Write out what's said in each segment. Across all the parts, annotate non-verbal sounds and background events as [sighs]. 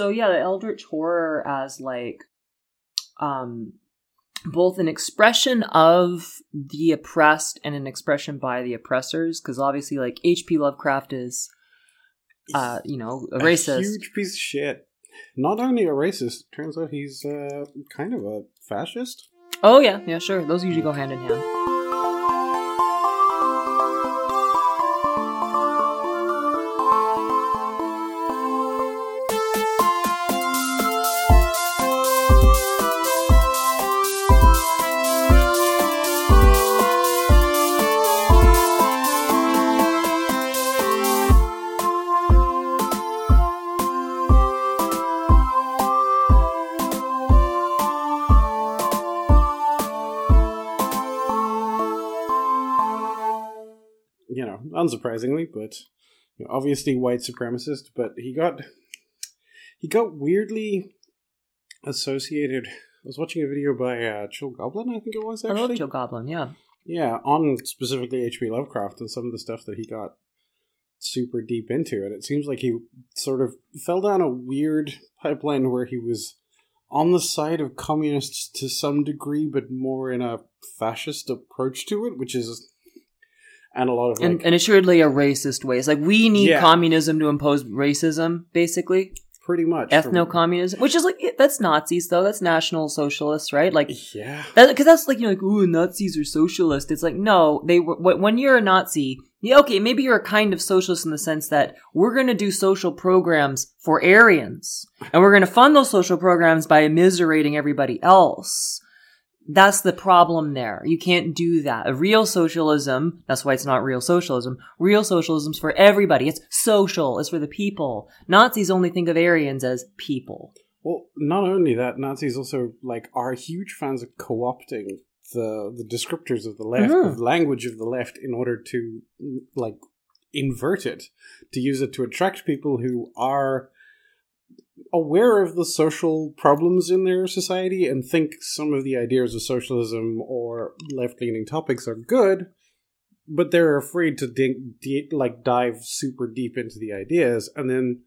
So yeah, the eldritch horror as like um both an expression of the oppressed and an expression by the oppressors because obviously like hp lovecraft is uh you know a racist huge piece of shit. Not only a racist, turns out he's uh, kind of a fascist. oh yeah yeah sure those usually go hand in hand unsurprisingly, but you know, obviously white supremacist. But he got he got weirdly associated. I was watching a video by uh, Chill Goblin, I think it was Actually, i love joe goblin yeah Yeah, on specifically H.P. Lovecraft and some of the stuff that he got super deep into. And it seems like he sort of fell down a weird pipeline where he was on the side of communists to some degree, but more in a fascist approach to it, which is. And a lot of like. and, and assuredly a racist way it's like we need Yeah. communism to impose racism basically pretty much. ethno-communism which is like that's nazis though that's national socialists right like Yeah. because that's like you know like ooh nazis are socialist it's like no they were when you're a nazi yeah okay maybe you're a kind of socialist in the sense that we're going to do social programs for aryans and we're going to fund those social programs by immiserating everybody else that's the problem there. You can't do that. A real socialism that's why it's not real socialism. Real socialism's for everybody. It's social. It's for the people. Nazis only think of aryans as people. Well, not only that, Nazis also like are huge fans of co-opting the the descriptors of the left, Mhm. the language of the left, in order to like invert it, to use it to attract people who are aware of the social problems in their society and think some of the ideas of socialism or left-leaning topics are good but they're afraid to di- like dive super deep into the ideas and then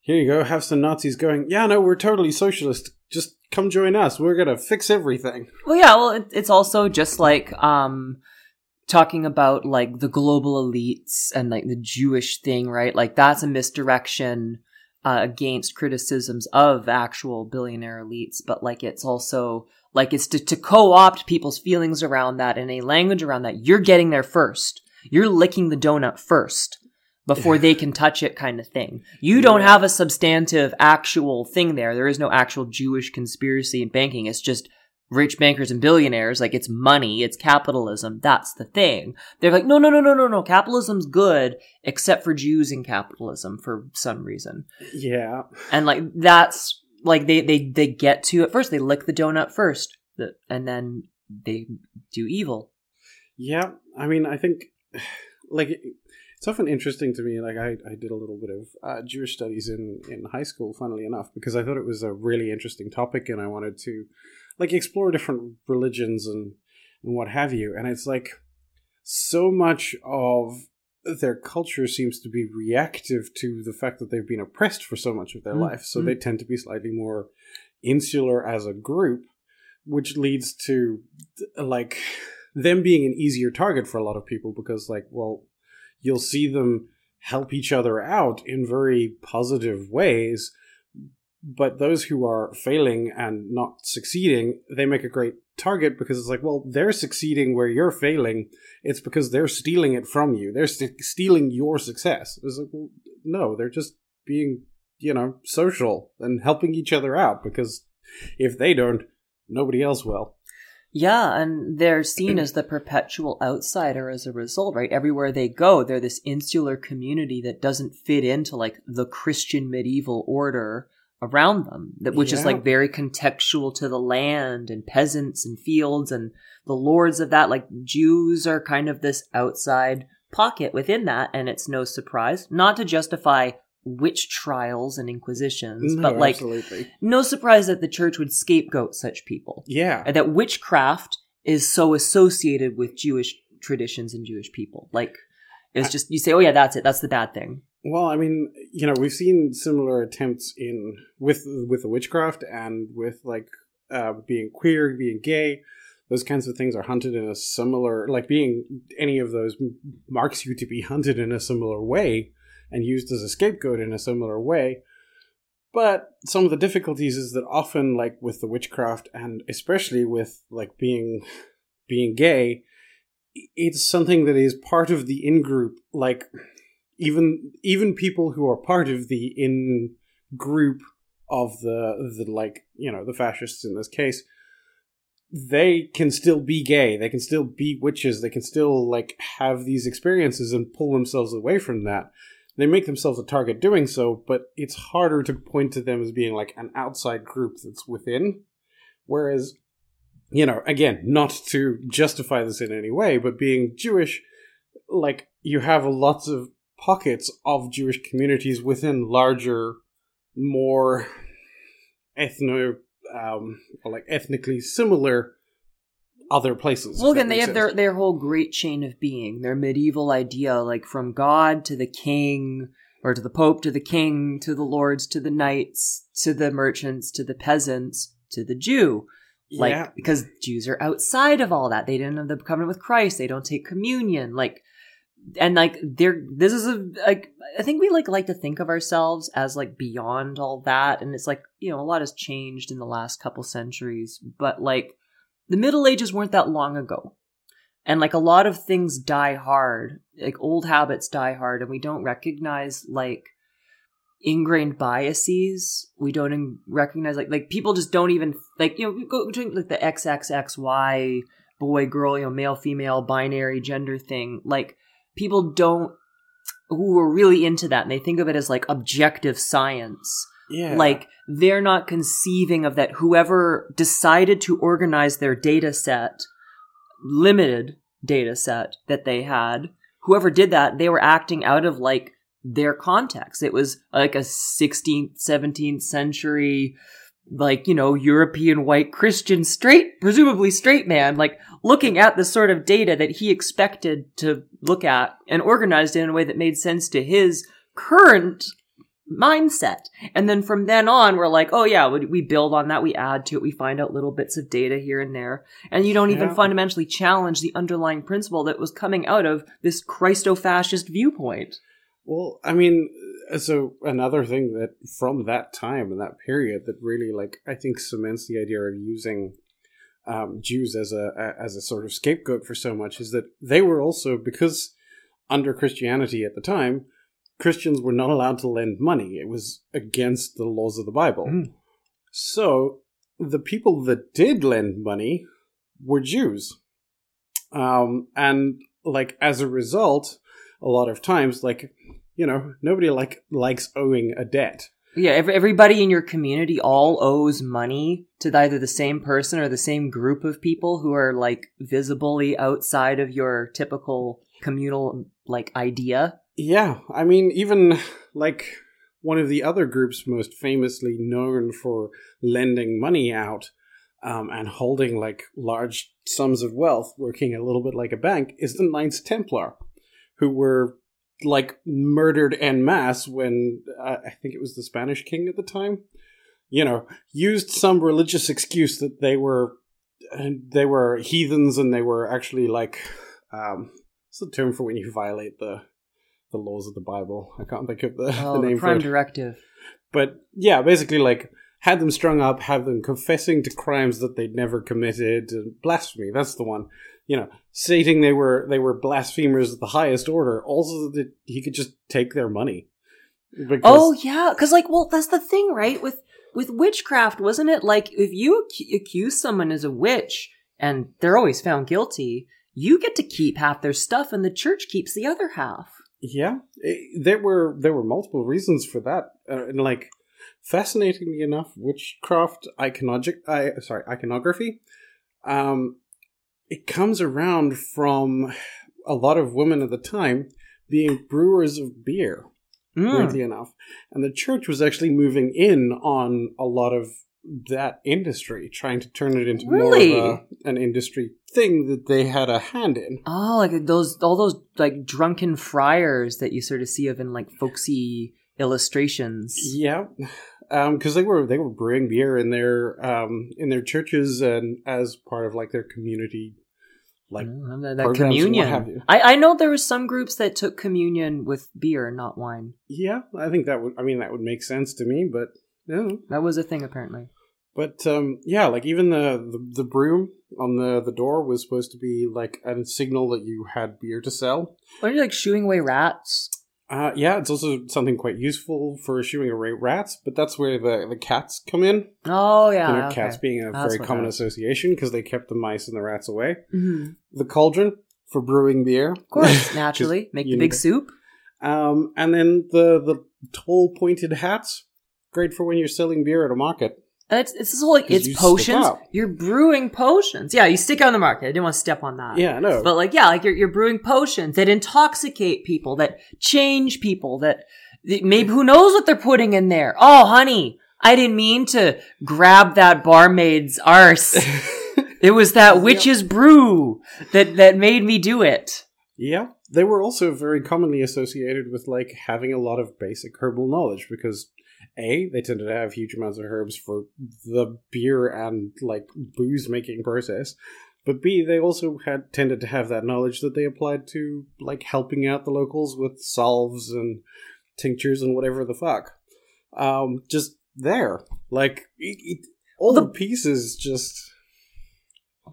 here you go have some nazis going yeah no we're totally socialist just come join us we're gonna fix everything Well, yeah. Well, it's also just like um, talking about like the global elites and like the Jewish thing, right? Like that's a misdirection uh, against criticisms of actual billionaire elites, but like it's also like it's to, to co-opt people's feelings around that and a language around that. You're getting there first. You're licking the donut first before they can touch it kind of thing. You don't have a substantive actual thing there. There is no actual Jewish conspiracy in banking. It's just rich bankers and billionaires. Like it's money, it's capitalism. That's the thing. They're like, no, no, no, no, no, no. Capitalism's good except for Jews in capitalism for some reason. yeah And like that's like they they they get to it first. They lick the donut first, and then they do evil. Yeah, I mean, I think [sighs] like it's often interesting to me. Like I, I did a little bit of uh, Jewish studies in in high school, funnily enough, because I thought it was a really interesting topic, and I wanted to like explore different religions and and what have you. And it's like so much of their culture seems to be reactive to the fact that they've been oppressed for so much of their Mm, life, so mm. they tend to be slightly more insular as a group, which leads to like them being an easier target for a lot of people because like well you'll see them help each other out in very positive ways but those who are failing and not succeeding they make a great target because it's like well they're succeeding where you're failing. It's because they're stealing it from you. They're st- stealing your success. It's like well no they're just being you know social and helping each other out because if they don't nobody else will. Yeah, and they're seen as the perpetual outsider as a result, right? Everywhere they go, they're this insular community that doesn't fit into like the Christian medieval order around them, that which is like very contextual to the land and peasants and fields and the lords of that. Like Jews are kind of this outside pocket within that, and it's no surprise, not to justify witch trials and inquisitions, No, but like absolutely. no surprise that the church would scapegoat such people Yeah. and that witchcraft is so associated with Jewish traditions and Jewish people. Like it's just you say, oh yeah, that's it, that's the bad thing. Well, I mean, you know, we've seen similar attempts in with with the witchcraft and with like uh, being queer, being gay. Those kinds of things are hunted in a similar, like being any of those marks you to be hunted in a similar way and used as a scapegoat in a similar way. But some of the difficulties is that often, like with the witchcraft, and especially with like being being gay, it's something that is part of the in group. Like even even people who are part of the in group of the the like you know the fascists in this case they can still be gay. They can still be witches. They can still like have these experiences and pull themselves away from that. They make themselves a target doing so but it's harder to point to them as being like an outside group that's within. Whereas you know again not to justify this in any way but being jewish like you have lots of pockets of Jewish communities within larger, more ethno, um, like ethnically similar other places. Well, again, they have sense. their their whole great chain of being, their medieval idea, like from God to the king, or to the Pope to the king, to the lords, to the knights, to the merchants, to the peasants, to the Jew. Like, yeah. because Jews are outside of all that. They didn't have the covenant with Christ. They don't take communion. Like, and like there this is a like i think we like like to think of ourselves as like beyond all that and it's like you know a lot has changed in the last couple centuries but like the middle ages weren't that long ago. And like a lot of things die hard like old habits die hard and we don't recognize like ingrained biases. We don't in- recognize like like people just don't even like you know go between like the xxxy boy girl you know male female binary gender thing. Like people don't who are really into that and they think of it as like objective science. Yeah. Like they're not conceiving of that whoever decided to organize their data set, limited data set that they had, whoever did that, they were acting out of like their context. It was like a 16th, 17th century like, you know, European white Christian straight, presumably straight man, like looking at the sort of data that he expected to look at and organized it in a way that made sense to his current mindset. And then from then on, we're like, oh yeah, we build on that, we add to it, we find out little bits of data here and there. And you don't even yeah. fundamentally challenge the underlying principle that was coming out of this Christo-fascist viewpoint. Well, I mean, so another thing that from that time and that period that really like I think cements the idea of using um, Jews as a, a as a sort of scapegoat for so much is that they were also because under Christianity at the time Christians were not allowed to lend money. It was against the laws of the Bible. Mm. So the people that did lend money were Jews. Um, and like as a result, a lot of times, like you know, nobody like likes owing a debt. Yeah, every, everybody in your community all owes money to either the same person or the same group of people who are like visibly outside of your typical communal like idea. Yeah, I mean, even like one of the other groups most famously known for lending money out um, and holding like large sums of wealth, working a little bit like a bank, is the Knights Templar, who were like murdered en masse when uh, I think it was the Spanish king at the time. You know, used some religious excuse that they were they were heathens and they were actually like um, what's the term for when you violate the the laws of the Bible? I can't think of the, oh, the name the prime for it. directive. But yeah, basically like had them strung up, had them confessing to crimes that they'd never committed, and blasphemy. That's the one you know, stating they were they were blasphemers of the highest order, also that he could just take their money. Because oh yeah, because like, well, that's the thing, right? With with witchcraft, wasn't it like if you ac- accuse someone as a witch and they're always found guilty, you get to keep half their stuff, and the church keeps the other half. Yeah, it, there were there were multiple reasons for that, uh, and like fascinatingly enough, witchcraft iconogic, I sorry, iconography um, it comes around from a lot of women at the time being brewers of beer, mm. weirdly enough. And the church was actually moving in on a lot of that industry, trying to turn it into Really? more of a, an industry thing that they had a hand in. Oh, like those all those like drunken friars that you sort of see of in like folksy illustrations. Yeah, because they were they were brewing beer in their um, in their churches and as part of like their community, like that, that communion. I, I know there were some groups that took communion with beer, not wine. yeah. I think that would I mean that would make sense to me, but yeah. That was a thing apparently. But um, yeah, like even the, the the broom on the the door was supposed to be like a signal that you had beer to sell. Aren't you like shooing away rats? Uh, yeah, it's also something quite useful for shooing away rats, but that's where the, the cats come in. Oh yeah, you know, okay. cats being a That's very common that- association because they kept the mice and the rats away. Mhm. The cauldron for brewing beer, Of course, [laughs] [laughs] naturally, make the big soup. um, and then the the tall pointed hats, great for when you're selling beer at a market. And It's it's this whole like it's you potions. You're brewing potions. Yeah, you stick out in the market. I didn't want to step on that. Yeah, no, But like, yeah, like you're, you're brewing potions that intoxicate people, that change people, that, that maybe who knows what they're putting in there. Oh, honey, I didn't mean to grab that barmaid's arse. [laughs] it was that witch's brew that, that made me do it. Yeah, they were also very commonly associated with like having a lot of basic herbal knowledge because a they tended to have huge amounts of herbs for the beer and like booze making process, but b they also had tended to have that knowledge that they applied to like helping out the locals with salves and tinctures and whatever the fuck. Um, just there, like it, it, all the pieces, just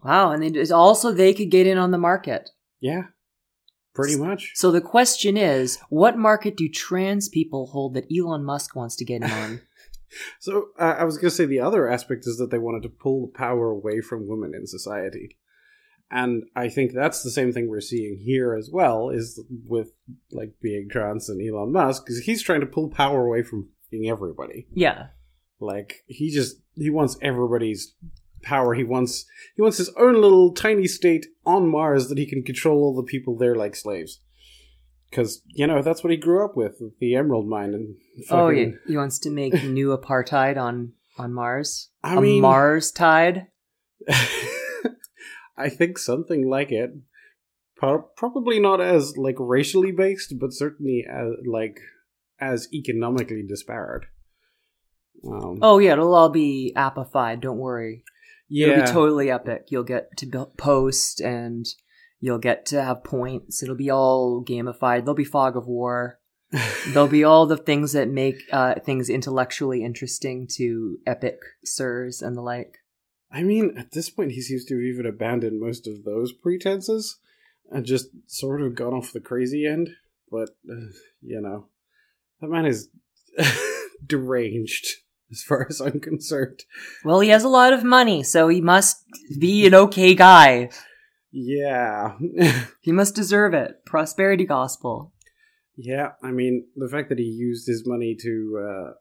Wow. And it's also they could get in on the market. yeah, pretty much. So the question is, what market do trans people hold that Elon Musk wants to get in on? [laughs] So uh, I was going to say the other aspect is that they wanted to pull the power away from women in society, and I think that's the same thing we're seeing here as well. Is with like being trans and Elon Musk because he's trying to pull power away from everybody. yeah. Like he just he wants everybody's power. He wants he wants his own little tiny state on Mars that he can control all the people there like slaves. Because you know that's what he grew up with, the Emerald Mine and. Oh yeah, he wants to make [laughs] new apartheid on on Mars. I a mean- Mars tide. [laughs] I think something like it. Pro- Probably not as like racially based, but certainly as like as economically disparate. Um, Oh yeah, it'll all be appified. Don't worry. Yeah, It'll be totally epic. You'll get to post and you'll get to have points. It'll be all gamified. There'll be fog of war. [laughs] There'll be all the things that make uh, things intellectually interesting to epic sirs and the like. I mean, at this point, he seems to have even abandoned most of those pretenses and just sort of gone off the crazy end. But uh, you know, that man is [laughs] deranged, as far as I'm concerned. Well, he has a lot of money, so he must be an okay guy. Yeah. [laughs] He must deserve it. Prosperity gospel. Yeah, I mean, the fact that he used his money to uh,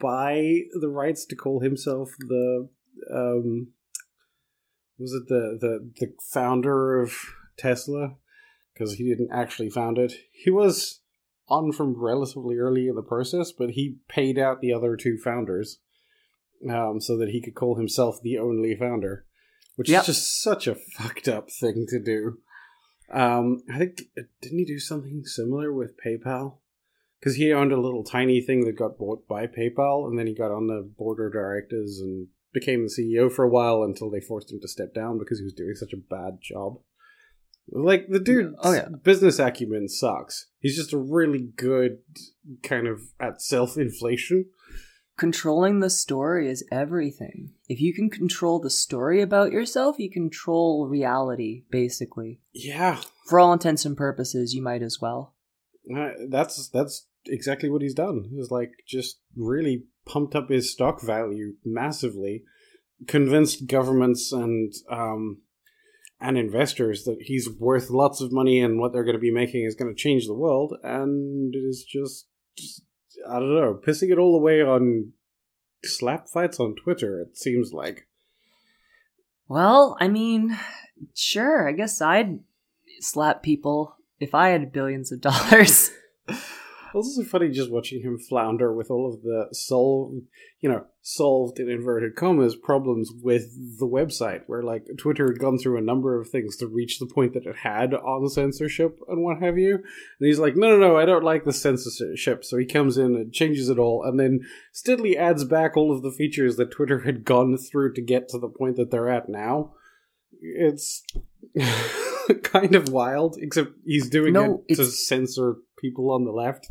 buy the rights to call himself the um, was it the the the founder of Tesla because he didn't actually found it. He was on from relatively early in the process, but he paid out the other two founders um, so that he could call himself the only founder, which Yep. is just such a fucked up thing to do. Um, I think didn't he do something similar with PayPal? Because he owned a little tiny thing that got bought by PayPal, and then he got on the board of directors and became the CEO for a while until they forced him to step down because he was doing such a bad job. Like the dude, Oh, yeah. business acumen sucks. He's just a really good kind of at self inflation. Controlling the story is everything. If you can control the story about yourself, you control reality, basically. Yeah, For all intents and purposes, you might as well. Uh, that's that's exactly what he's done. He's like just really pumped up his stock value massively, convinced governments and um and investors that he's worth lots of money and what they're going to be making is going to change the world, and it is just, just I don't know, pissing it all away on slap fights on Twitter. It seems like. Well, I mean, sure, I guess I'd slap people if I had billions of dollars. [laughs] Was also funny just watching him flounder with all of the solved, you know, solved in inverted commas problems with the website, where like Twitter had gone through a number of things to reach the point that it had on censorship and what have you. And he's like, no, no, no, I don't like the censorship. So he comes in and changes it all, and then steadily adds back all of the features that Twitter had gone through to get to the point that they're at now. It's [laughs] kind of wild, except he's doing No, it to censor people on the left.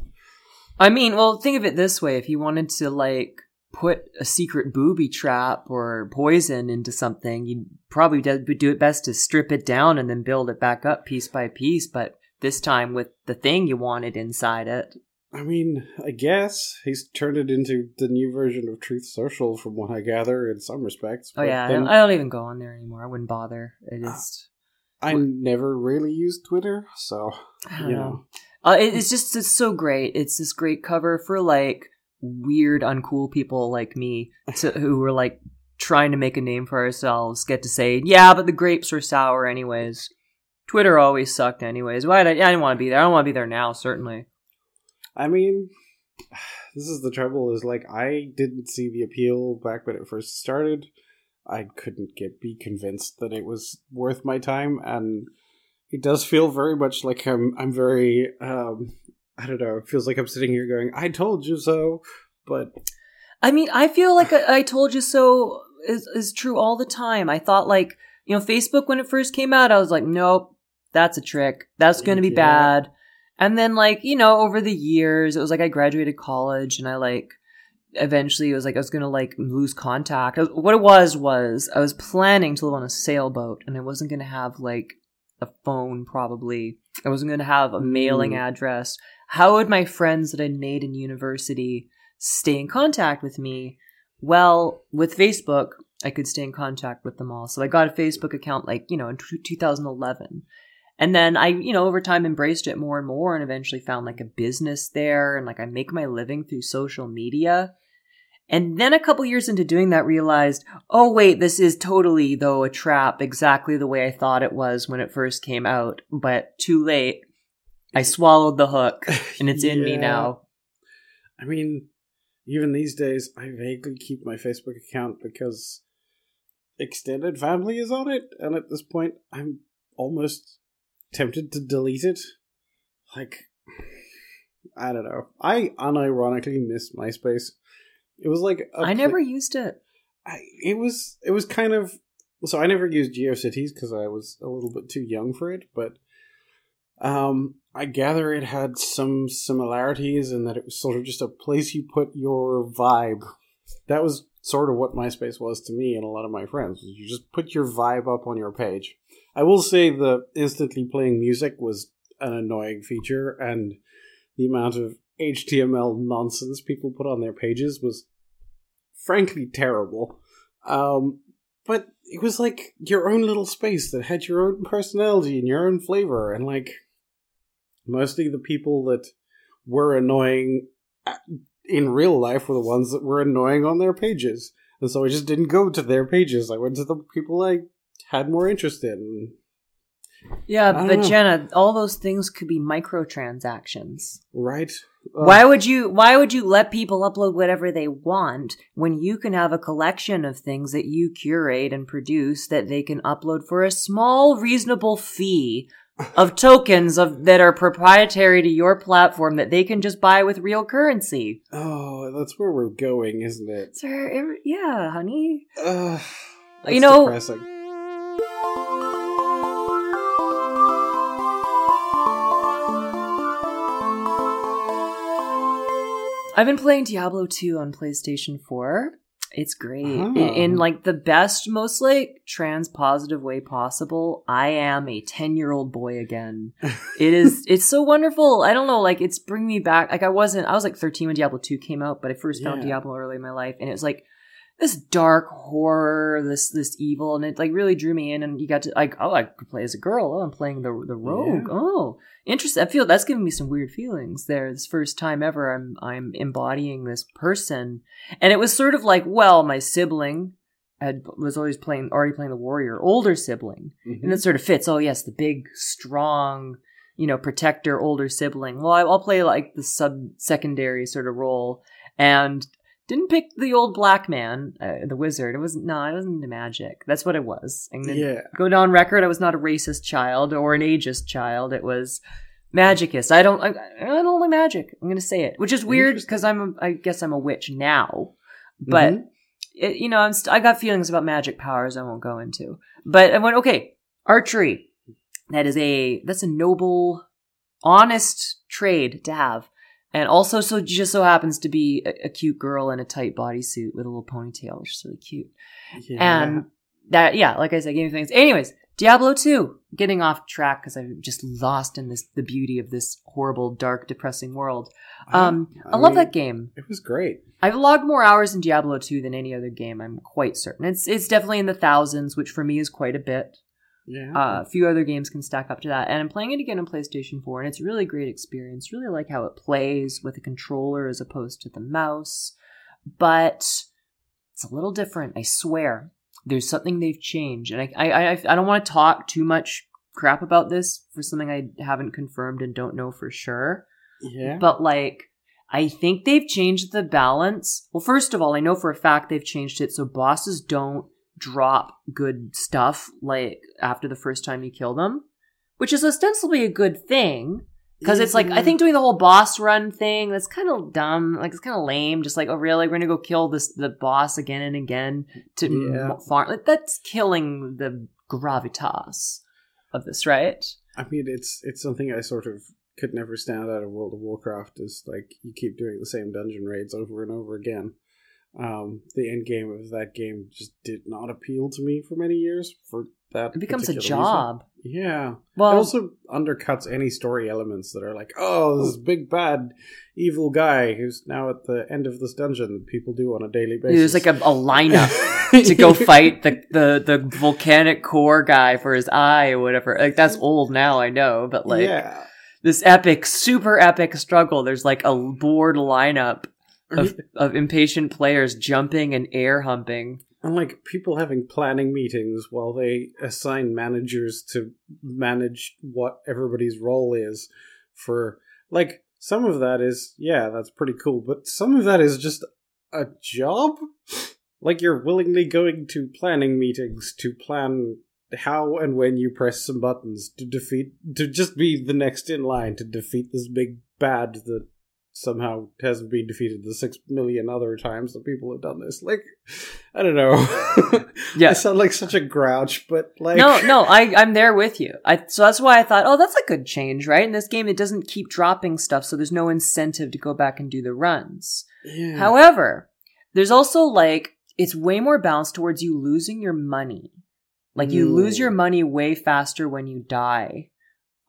I mean, well, think of it this way: if you wanted to like put a secret booby trap or poison into something, you'd probably do do it best to strip it down and then build it back up piece by piece. But this time with the thing you wanted inside it. I mean, I guess he's turned it into the new version of Truth Social, from what I gather, in some respects. Oh yeah, I then don't, I don't even go on there anymore. I wouldn't bother. It ah. just I never really used Twitter, so I don't you know. know. Uh, it, it's just it's so great. It's this great cover for like weird, uncool people like me to, who were like trying to make a name for ourselves. Get to say, yeah, but the grapes were sour anyways. Twitter always sucked anyways. Why? Did I, I didn't want to be there. I don't want to be there now. Certainly. I mean, this is the trouble. Is like I didn't see the appeal back when it first started. I couldn't get be convinced that it was worth my time, and it does feel very much like I'm. I'm very. um I don't know. It feels like I'm sitting here going, "I told you so," but I mean, I feel like I, I told you so is, is true all the time. I thought like, you know, Facebook when it first came out, I was like, nope, that's a trick. That's going to be Yeah. bad. And then like, you know, over the years, it was like I graduated college and I like eventually it was like I was going to like lose contact. Was- What it was was I was planning to live on a sailboat and I wasn't going to have like a phone probably. I wasn't going to have a mailing Mm. address. How would my friends that I'd made in university stay in contact with me? Well, with Facebook, I could stay in contact with them all. So I got a Facebook account like, you know, in t- 2011. And then I, you know, over time embraced it more and more and eventually found like a business there and like I make my living through social media. And then a couple years into doing that realized, oh wait, this is totally though a trap exactly the way I thought it was when it first came out, but too late. I swallowed the hook [laughs] and it's in me now. I mean, even these days, I vaguely keep my Facebook account because extended family is on it, and at this point, I'm almost tempted to delete it. Like, [sighs] I don't know. I unironically miss MySpace. It was like a I pla- never used it. I, it was it was kind of so I never used GeoCities because I was a little bit too young for it, but um, I gather it had some similarities in that it was sort of just a place you put your vibe. That was sort of what MySpace was to me and a lot of my friends. You just put your vibe up on your page. I will say the instantly playing music was an annoying feature, and the amount of HTML nonsense people put on their pages was frankly terrible. Um, but it was like your own little space that had your own personality and your own flavor, and like mostly the people that were annoying in real life were the ones that were annoying on their pages. And so I just didn't go to their pages. I went to the people I had more interest in. Yeah, but know. Jenna, all those things could be microtransactions. Right? Ugh. Why uh, would you why would you let people upload whatever they want when you can have a collection of things that you curate and produce that they can upload for a small reasonable fee of [laughs] tokens of that are proprietary to your platform that they can just buy with real currency? Oh, that's where we're going, isn't it? Sir, yeah, honey. That's You know- depressing. I've been playing Diablo 2 on PlayStation 4. It's great. Oh. In, in like the best, most like trans positive way possible. I am a 10 year old boy again. [laughs] it is, it's so wonderful. I don't know, like it's bringing me back. Like I wasn't, I was like 13 when Diablo 2 came out, but I first found Yeah. Diablo early in my life and it was like this dark horror, this, this evil, and it like really drew me in and you got to like, oh, I could play as a girl. Oh, I'm playing the, the rogue. Yeah. Oh, interesting. I feel that's giving me some weird feelings there. This first time ever I'm, I'm embodying this person. And it was sort of like, well, my sibling had was always playing already playing the warrior, older sibling. Mhm. And it sort of fits. Oh yes, the big, strong, you know, protector, older sibling. Well, I'll play like the sub secondary sort of role and didn't pick the old black man, uh, the wizard. It wasn't, no, I wasn't into magic. That's what it was. I'm gonna Yeah. go down record. I was not a racist child or an ageist child. It was magicist. I don't, I, I don't like magic. I'm going to say it, which is weird because I'm, a, I guess I'm a witch now, but Mhm. it, you know, I'm st- I got feelings about magic powers. I won't go into, but I went, okay, archery. That is a, that's a noble, honest trade to have. And also, so just so happens to be a, a cute girl in a tight bodysuit with a little ponytail, which is really cute. Yeah. And that, yeah, like I said, gave me things. Anyways, Diablo 2, getting off track because I'm just lost in this, the beauty of this horrible, dark, depressing world. Um, I, love mean, that game. It was great. I've logged more hours in Diablo 2 than any other game, I'm quite certain. It's, it's definitely in the thousands, which for me is quite a bit. Yeah. Uh, a few other games can stack up to that. And I'm playing it again on PlayStation 4, and it's a really great experience. Really like how it plays with a controller as opposed to the mouse. But it's a little different, I swear. There's something they've changed. And I, I, I, I don't want to talk too much crap about this for something I haven't confirmed and don't know for sure. yeah. But like, I think they've changed the balance. Well, first of all, I know for a fact they've changed it so bosses don't drop good stuff like after the first time you kill them, which is ostensibly a good thing. Because it's like, I mm-hmm. think doing the whole boss run thing, that's kind of dumb. Like, it's kind of lame. Just like, oh, really? We're to go kill this, the boss again and again to Yeah. farm. Like, that's killing the gravitas of this, right? I mean, it's it's something I sort of could never stand out of World of Warcraft. Is like you keep doing the same dungeon raids over and over again. Um, the end game of that game just did not appeal to me for many years. For that, It becomes a particular reason. job. Yeah, Well, it also undercuts any story elements that are like, oh, this big bad evil guy who's now at the end of this dungeon that people do on a daily basis. There's like a, a lineup [laughs] to go fight the, the, the volcanic core guy for his eye or whatever. Like that's old now, I know, but like yeah. this epic, super epic struggle. There's like a board lineup of, of impatient players jumping and air humping. And like people having planning meetings while they assign managers to manage what everybody's role is for like some of that is yeah, that's pretty cool, but some of that is just a job. Like you're willingly going to planning meetings to plan how and when you press some buttons to defeat to just be the next in line to defeat this big bad that somehow hasn't been defeated the six million other times that people have done this. Like, I don't know. [laughs] Yeah. I sound like such a grouch, but like, No, no, [laughs] I, I'm there with you. I, so that's why I thought, oh, that's a good change, right? In this game, it doesn't keep dropping stuff, so there's no incentive to go back and do the runs. Yeah. However, there's also like it's way more balanced towards you losing your money. Like you lose your money way faster when you die.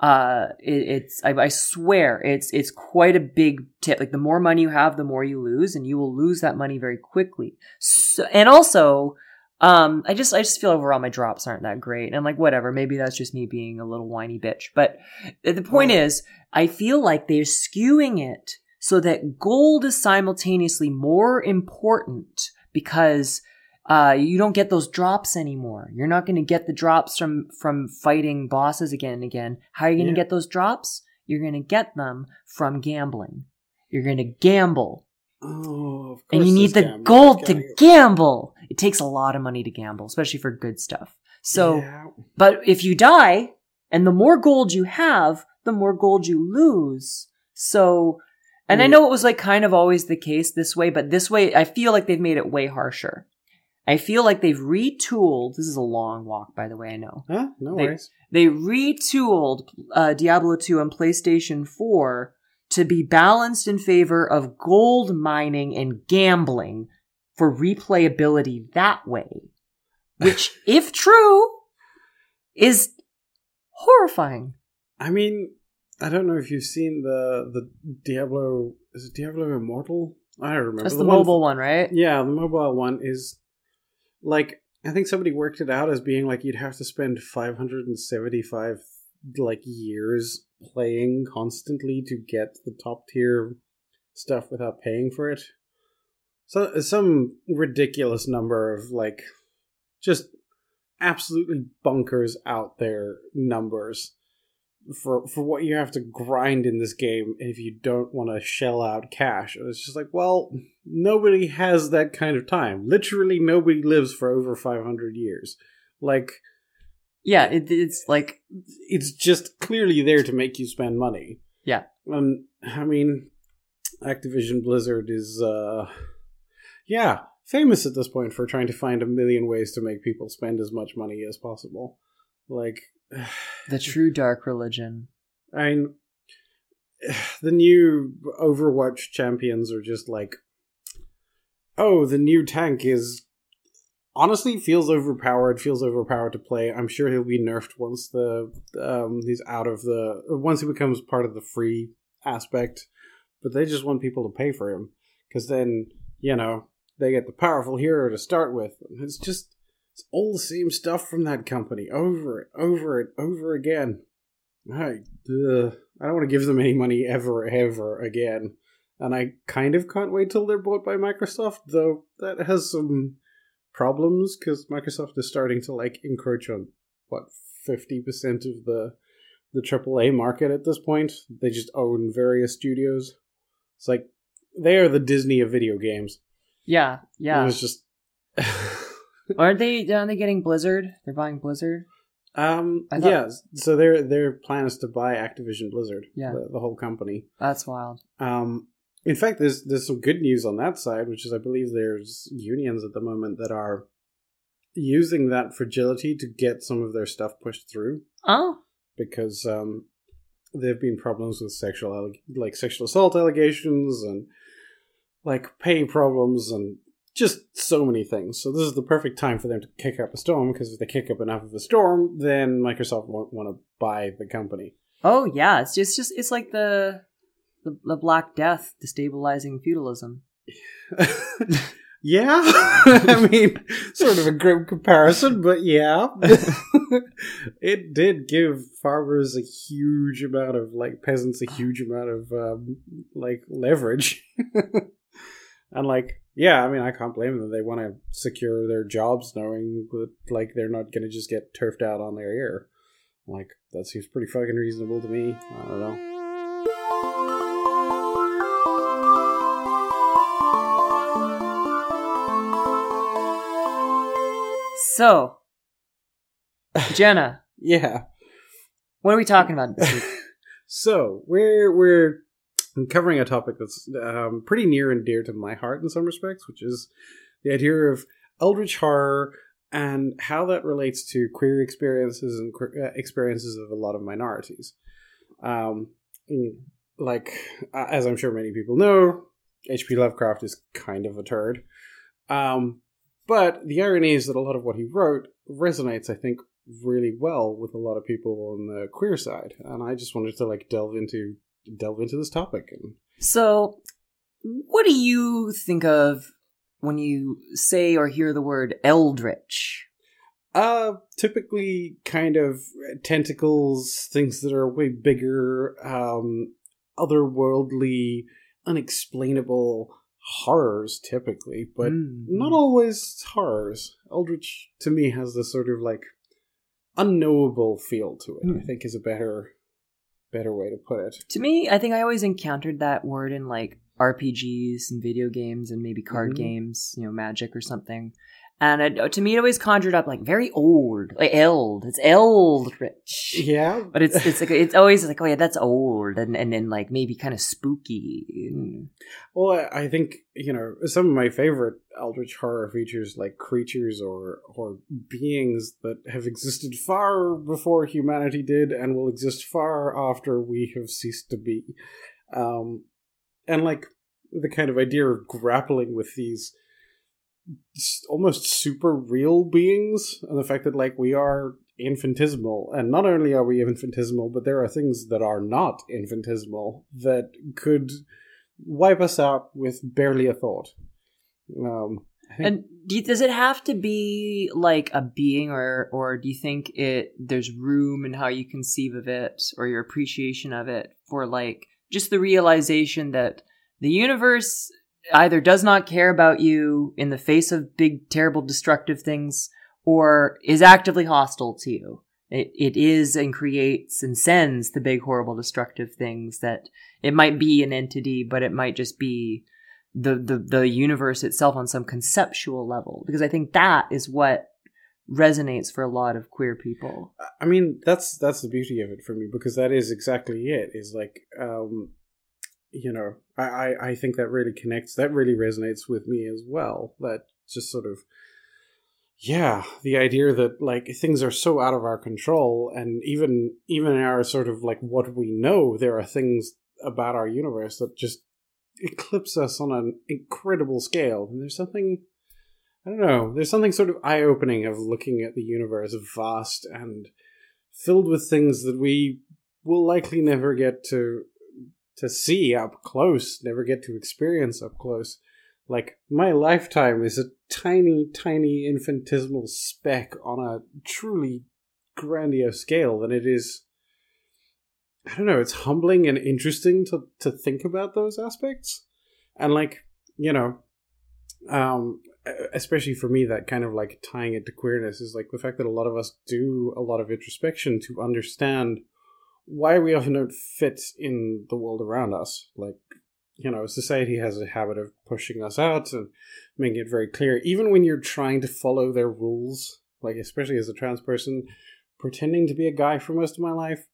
Uh, it, it's I, I swear it's it's quite a big tip. Like the more money you have, the more you lose, and you will lose that money very quickly. So, and also, um, I just I just feel overall my drops aren't that great, and I'm like whatever. Maybe that's just me being a little whiny bitch. But the point is, I feel like they're skewing it so that gold is simultaneously more important because uh, you don't get those drops anymore. You're not going to get the drops from from fighting bosses again and again. How are you going to Yeah. get those drops? You're going to get them from gambling. You're going to gamble, Oh, of and you need the gambling gold to gamble. It takes a lot of money to gamble, especially for good stuff. So. Yeah. But if you die, and the more gold you have, the more gold you lose. So, and I know it was like kind of always the case this way, but this way, I feel like they've made it way harsher. I feel like they've retooled. This is a long walk, by the way, I know. Huh? No They- worries. They retooled uh, Diablo 2 on PlayStation 4 to be balanced in favor of gold mining and gambling for replayability that way. Which, [laughs] if true, is horrifying. I mean, I don't know if you've seen the the Diablo. Is it Diablo Immortal? I don't remember. That's the, one- mobile one, right? Yeah, the mobile one is like I think somebody worked it out as being like you'd have to spend 575 like years playing constantly to get the top tier stuff without paying for it. So some ridiculous number of like just absolutely bunkers out there numbers for for what you have to grind in this game if you don't want to shell out cash. And it's just like, well, nobody has that kind of time. Literally, nobody lives for over five hundred years. Like, Yeah, it, it's like it's just clearly there to make you spend money. Yeah. And I mean, Activision Blizzard is, uh, yeah, famous at this point for trying to find a million ways to make people spend as much money as possible. Like, [sighs] [sighs] [sighs] the true dark religion. I mean, the new Overwatch champions are just like, oh, the new tank is honestly feels overpowered. Feels overpowered to play. I'm sure he'll be nerfed once the um, he's out of the once he becomes part of the free aspect. But they just want people to pay for him because then you know they get the powerful hero to start with. It's just it's all the same stuff from that company over it, over it, over again. I, ugh, I don't want to give them any money ever, ever again. And I kind of can't wait till they're bought by Microsoft, though that has some problems because Microsoft is starting to like encroach on what fifty percent of the the AAA market at this point. They just own various studios. It's like they are the Disney of video games. Yeah, yeah. It was just [laughs] [laughs] Aren't they? Aren't they getting Blizzard? They're buying Blizzard. um thought- yeah. So their their plan is to buy Activision Blizzard, Yeah. the, the whole company. That's wild. Um, in fact, there's there's some good news on that side, which is I believe there's unions at the moment that are using that fragility to get some of their stuff pushed through Oh, because um, there have been problems with sexual like sexual assault allegations and like pay problems and just so many things. So this is the perfect time for them to kick up a storm because if they kick up enough of a storm, then Microsoft won't want to buy the company. oh yeah. It's just, just it's like the, the the Black Death destabilizing feudalism. [laughs] yeah, [laughs] I mean, sort of a grim comparison, but yeah, [laughs] it did give farmers a huge amount of like peasants a huge amount of um, like leverage, and like yeah, I mean, I can't blame them. They want to secure their jobs, knowing that like they're not going to just get turfed out on their ear. Like that seems pretty fucking reasonable to me. I don't know. So, [laughs] Jenna, Yeah. what are we talking about this week? [laughs] So we're we're covering a topic that's um, pretty near and dear to my heart in some respects, which is the idea of eldritch horror and how that relates to queer experiences and uh, experiences of a lot of minorities. Um, like uh, as I'm sure many people know, H.P. Lovecraft is kind of a turd. Um, but the irony is that a lot of what he wrote resonates, I think, really well with a lot of people on the queer side, and I just wanted to like delve into delve into this topic. And So, what do you think of when you say or hear the word eldritch? uh, typically, kind of tentacles, things that are way bigger, um, otherworldly, unexplainable horrors, typically, but Mm. not always horrors. Eldritch to me has this sort of like unknowable feel to it. I Hmm. think is a better better way to put it. To me, I think I always encountered that word in like RPGs and video games and maybe card Mhm. games, you know, magic or something. And it, to me, it always conjured up like very old, like eld. It's eldritch. Yeah, But it's it's like it's always like oh yeah that's old and and then like maybe kind of spooky. Well, I think you know some of my favorite Eldritch horror features, like creatures or or beings that have existed far before humanity did, and will exist far after we have ceased to be. Um, and like the kind of idea of grappling with these almost super real beings, and the fact that like we are infinitesimal, and not only are we infinitesimal, but there are things that are not infinitesimal that could wipe us out with barely a thought. Um, And do you, does it have to be like a being, or or do you think it there's room in how you conceive of it or your appreciation of it for like just the realization that the universe either does not care about you in the face of big, terrible, destructive things, or is actively hostile to you, it, it is and creates and sends the big horrible destructive things that it might be an entity but it might just be the, the the universe itself on some conceptual level because i think that is what resonates for a lot of queer people I mean, that's that's the beauty of it for me because that is exactly it. Is like, um, you know, I, I I think that really connects. That really resonates with me as well. That just sort of, yeah, the idea that like things are so out of our control, and even even in our sort of like what we know, there are things about our universe that just eclipse us on an incredible scale. And there's something. I don't know. There's something sort of eye opening of looking at the universe vast and filled with things that we will likely never get to to see up close, never get to experience up close. Like my lifetime is a tiny, tiny infinitesimal speck on a truly grandiose scale, and it is I don't know, it's humbling and interesting to to think about those aspects. And like, you know, um especially for me that kind of like tying it to queerness is like the fact that a lot of us do a lot of introspection to understand why we often don't fit in the world around us? Like you know society has a habit of pushing us out and making it very clear. Even when you're trying to follow their rules like especially as a trans person pretending to be a guy for most of my life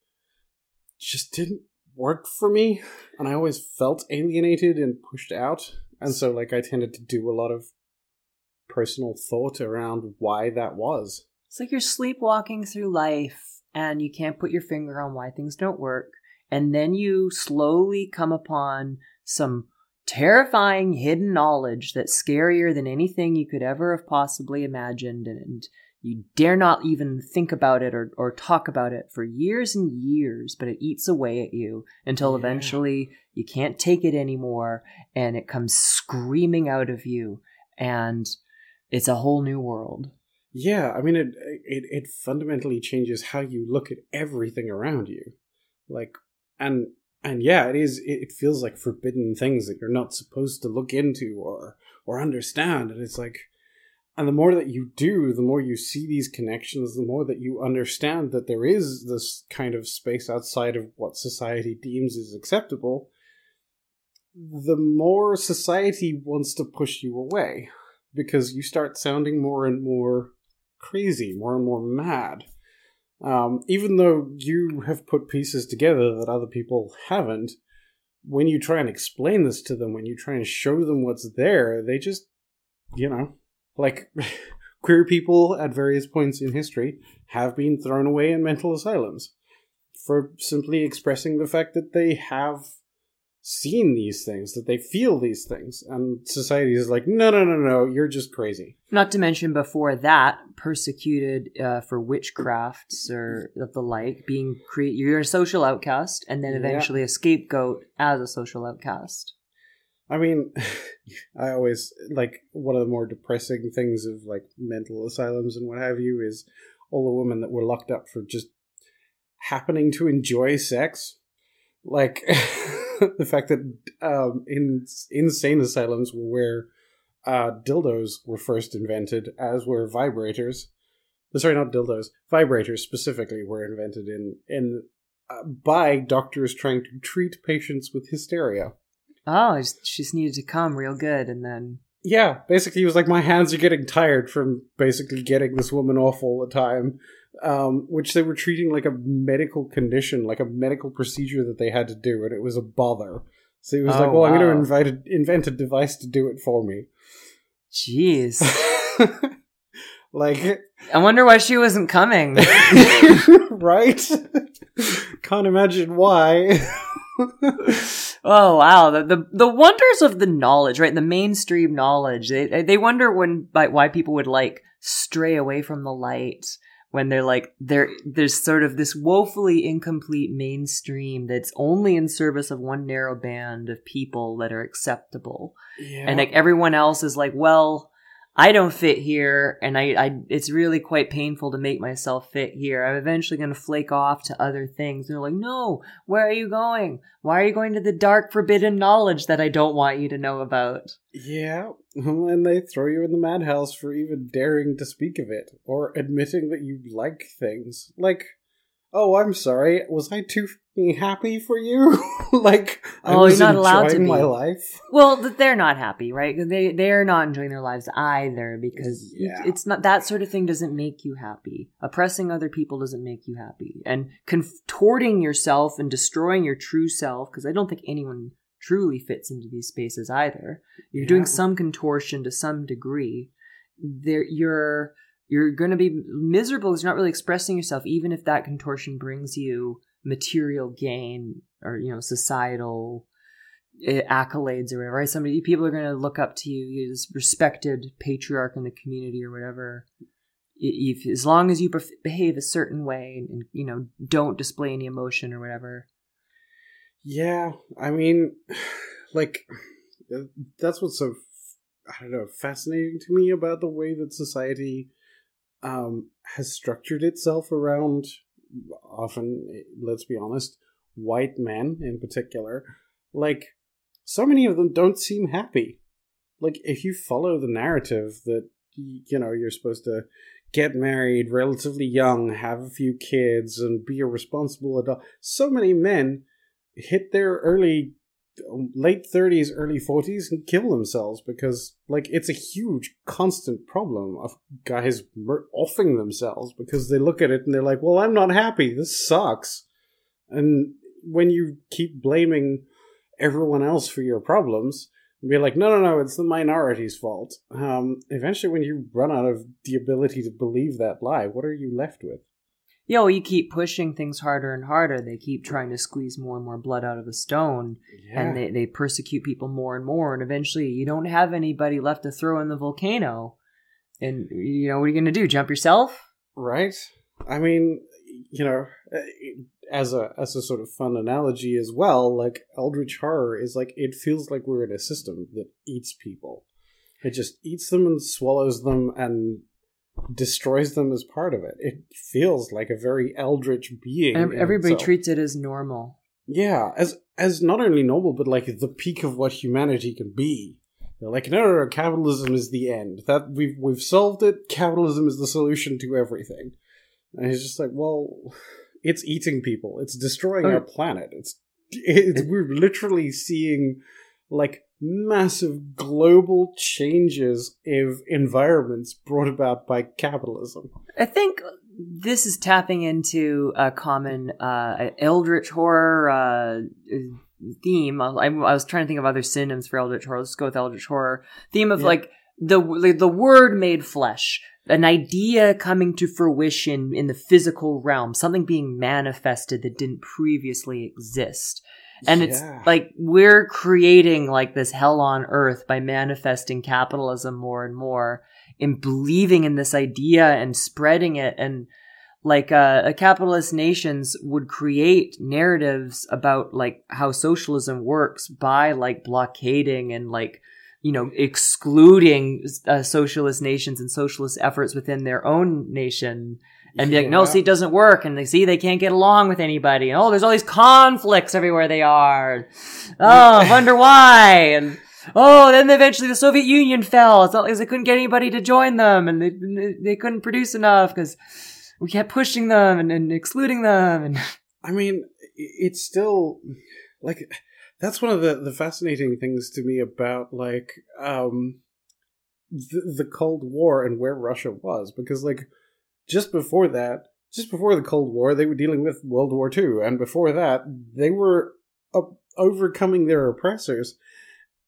just didn't work for me. And i always felt alienated and pushed out. And so like i tended to do a lot of personal thought around why that was. It's like you're sleepwalking through life and you can't put your finger on why things don't work. And then you slowly come upon some terrifying hidden knowledge that's scarier than anything you could ever have possibly imagined. And you dare not even think about it or, or talk about it for years and years, but it eats away at you until eventually you can't take it anymore and it comes screaming out of you. And it's a whole new world. Yeah, I mean it it it fundamentally changes how you look at everything around you. Like and and yeah, it is it feels like forbidden things that you're not supposed to look into or or understand and it's like and the more that you do, the more you see these connections, the more that you understand that there is this kind of space outside of what society deems is acceptable, the more society wants to push you away because you start sounding more and more crazy, more and more mad. Um, even though you have put pieces together that other people haven't, when you try and explain this to them, when you try and show them what's there, they just, you know, like [laughs] queer people at various points in history have been thrown away in mental asylums for simply expressing the fact that they have seen these things, that they feel these things, and society is like, no, no, no, no, you're just crazy. Not to mention before that, persecuted uh, for witchcrafts or the like, being create you're a social outcast, and then Yeah. eventually a scapegoat as a social outcast. I mean, [laughs] I always like one of the more depressing things of like mental asylums and what have you is all the women that were locked up for just happening to enjoy sex. Like [laughs] [laughs] the fact that um, in insane asylums were where uh, dildos were first invented, as were vibrators. Sorry, not dildos. Vibrators specifically were invented in in uh, by doctors trying to treat patients with hysteria. Oh, I she just needed to come real good, and then Yeah, basically, he was like, my hands are getting tired from basically getting this woman off all the time, um, which they were treating like a medical condition, like a medical procedure that they had to do, and it was a bother. So he was Oh, like, well, I'm going to invite a, invent a device to do it for me. jeez, [laughs] like, I wonder why she wasn't coming. [laughs] right? Can't imagine why. Oh wow, the, the the wonders of the knowledge, right? The mainstream knowledge. They they wonder when like why people would like stray away from the light when they're like there there's sort of this woefully incomplete mainstream that's only in service of one narrow band of people that are acceptable. yeah. And like everyone else is like, well, I don't fit here, and I, I, it's really quite painful to make myself fit here. I'm eventually going to flake off to other things. And they're like, no, where are you going? Why are you going to the dark, forbidden knowledge that I don't want you to know about? Yeah, and they throw you in the madhouse for even daring to speak of it or admitting that you like things. Like, oh, I'm sorry, was I too happy for you? [laughs] like, I Oh, was you're not allowed to enjoying my life. Well, they're not happy, right? They they're not enjoying their lives either because Yeah. it's not that sort of thing doesn't make you happy. Oppressing other people doesn't make you happy, and contorting yourself and destroying your true self because I don't think anyone truly fits into these spaces either. You're doing some contortion to some degree. There, you're you're going to be miserable because you're not really expressing yourself, even if that contortion brings you material gain or you know societal eh, accolades or whatever. Right? Somebody people are going to look up to you. You're this respected patriarch in the community or whatever. If as long as you behave a certain way and you know don't display any emotion or whatever. Yeah, I mean, [sighs] like, that's what's so, I don't know, fascinating to me about the way that society um, has structured itself around, often, let's be honest, white men in particular. Like, so many of them don't seem happy. Like, if you follow the narrative that, you know, you're supposed to get married relatively young, have a few kids, and be a responsible adult, so many men hit their early late 30s early 40s and kill themselves because like it's a huge constant problem of guys offing themselves because they look at it and they're like well i'm not happy. This sucks. And when you keep blaming everyone else for your problems and be like no no no it's the minority's fault. Um eventually when you run out of the ability to believe that lie what are you left with Yeah, well, you keep pushing things harder and harder. They keep trying to squeeze more and more blood out of the stone, and they, they persecute people more and more. And eventually, you don't have anybody left to throw in the volcano. And you know what are you going to do? Jump yourself? right i mean you know eh, as a as a sort of fun analogy as well like eldritch horror is like it feels like we're in a system that eats people it just eats them and swallows them and destroys them as part of it. It feels like a very eldritch being Ev- Everybody treats it as normal. yeah as as not only normal but like the peak of what humanity can be. They're like no no no capitalism is the end. That we've we've solved it. Capitalism is the solution to everything. And he's just like well it's eating people. It's destroying Oh. our planet. It's, it's we're literally seeing like massive global changes of environments brought about by capitalism I think this is tapping into a common uh, eldritch horror uh, theme. I, I was trying to think of other synonyms for eldritch horror. Let's go with eldritch horror theme of Yeah. like the like the word made flesh, an idea coming to fruition in the physical realm, something being manifested that didn't previously exist. And it's like we're creating like this hell on earth by manifesting capitalism more and more and believing in this idea and spreading it. And like uh, uh, capitalist nations would create narratives about like how socialism works by like blockading and like you know excluding uh, socialist nations and socialist efforts within their own nation and be like, no, see, it doesn't work. And they see they can't get along with anybody. And oh, there's all these conflicts everywhere they are. Oh, I [laughs] wonder why. And oh, then eventually the Soviet Union fell. It's not because they couldn't get anybody to join them and they, they couldn't produce enough because we kept pushing them and, and excluding them. And [laughs] I mean, it's still like that's one of the the fascinating things to me about like um the, the Cold War and where Russia was because like just before that, just before the Cold War, they were dealing with World War II, and before that, they were uh, overcoming their oppressors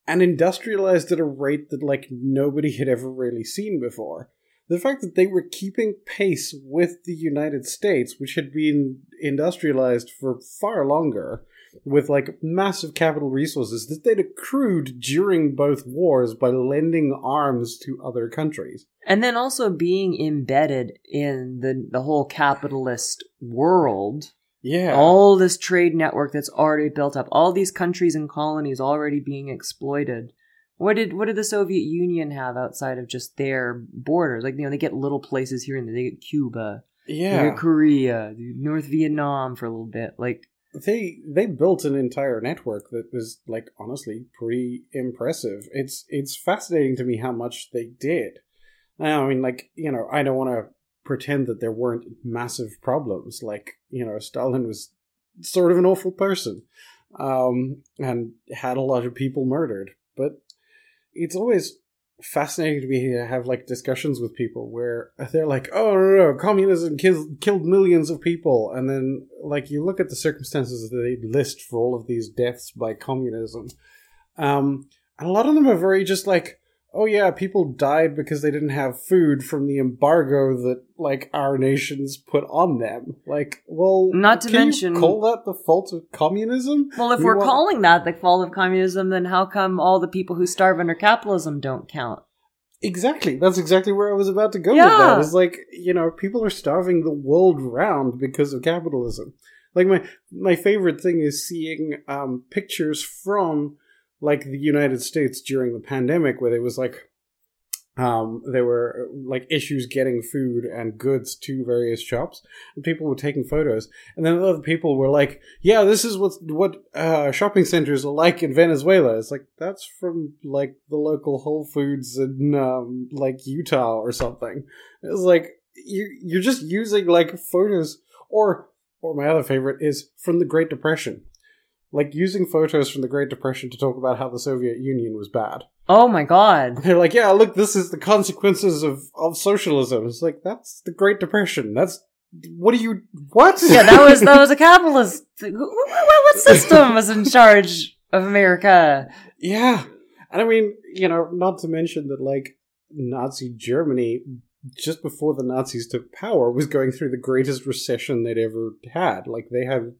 and industrialized at a rate that like nobody had ever really seen before. The fact that they were keeping pace with the United States, which had been industrialized for far longer, with like massive capital resources that they'd accrued during both wars by lending arms to other countries. and then also being embedded in the, the whole capitalist world. Yeah. all this trade network that's already built up, all these countries and colonies already being exploited. What did what did the Soviet Union have outside of just their borders? Like you know, they get little places here and there. They get Cuba, Yeah, Korea, North Vietnam for a little bit. Like they they built an entire network that was like honestly pretty impressive. It's it's fascinating to me how much they did. I mean, like you know, I don't want to pretend that there weren't massive problems. Like you know, Stalin was sort of an awful person, um, and had a lot of people murdered. But it's always fascinating to me to have like discussions with people where they're like, "Oh no, no, communism killed killed millions of people," and then like you look at the circumstances that they list for all of these deaths by communism, um, and a lot of them are very just like, "Oh yeah, people died because they didn't have food from the embargo that like our nations put on them." Like, well, Not to can you mention- call that the fault of communism? Well, if We we're want- calling that the fault of communism, then how come all the people who starve under capitalism don't count? Exactly. That's exactly where I was about to go with Yeah. that. It's like, you know, people are starving the world round because of capitalism. Like my my favorite thing is seeing um pictures from like the United States during the pandemic where there was like um there were like issues getting food and goods to various shops and people were taking photos. And then other people were like yeah this is what what uh shopping centers are like in venezuela. It's like that's from like the local whole foods in um like utah or something. It's like you you're just using like photos or or my other favorite is from the great depression like using photos from the great depression to talk about how the soviet union was bad Oh my god. they're like, yeah, look, this is the consequences of, of socialism. It's like, that's the Great Depression. That's, what do you, what? Yeah, that was that was a [laughs] capitalist. Wh- wh- What, what system was in charge of America? yeah. And I mean, you know, not to mention that, like, Nazi Germany, just before the Nazis took power, was going through the greatest recession they'd ever had. Like, they had,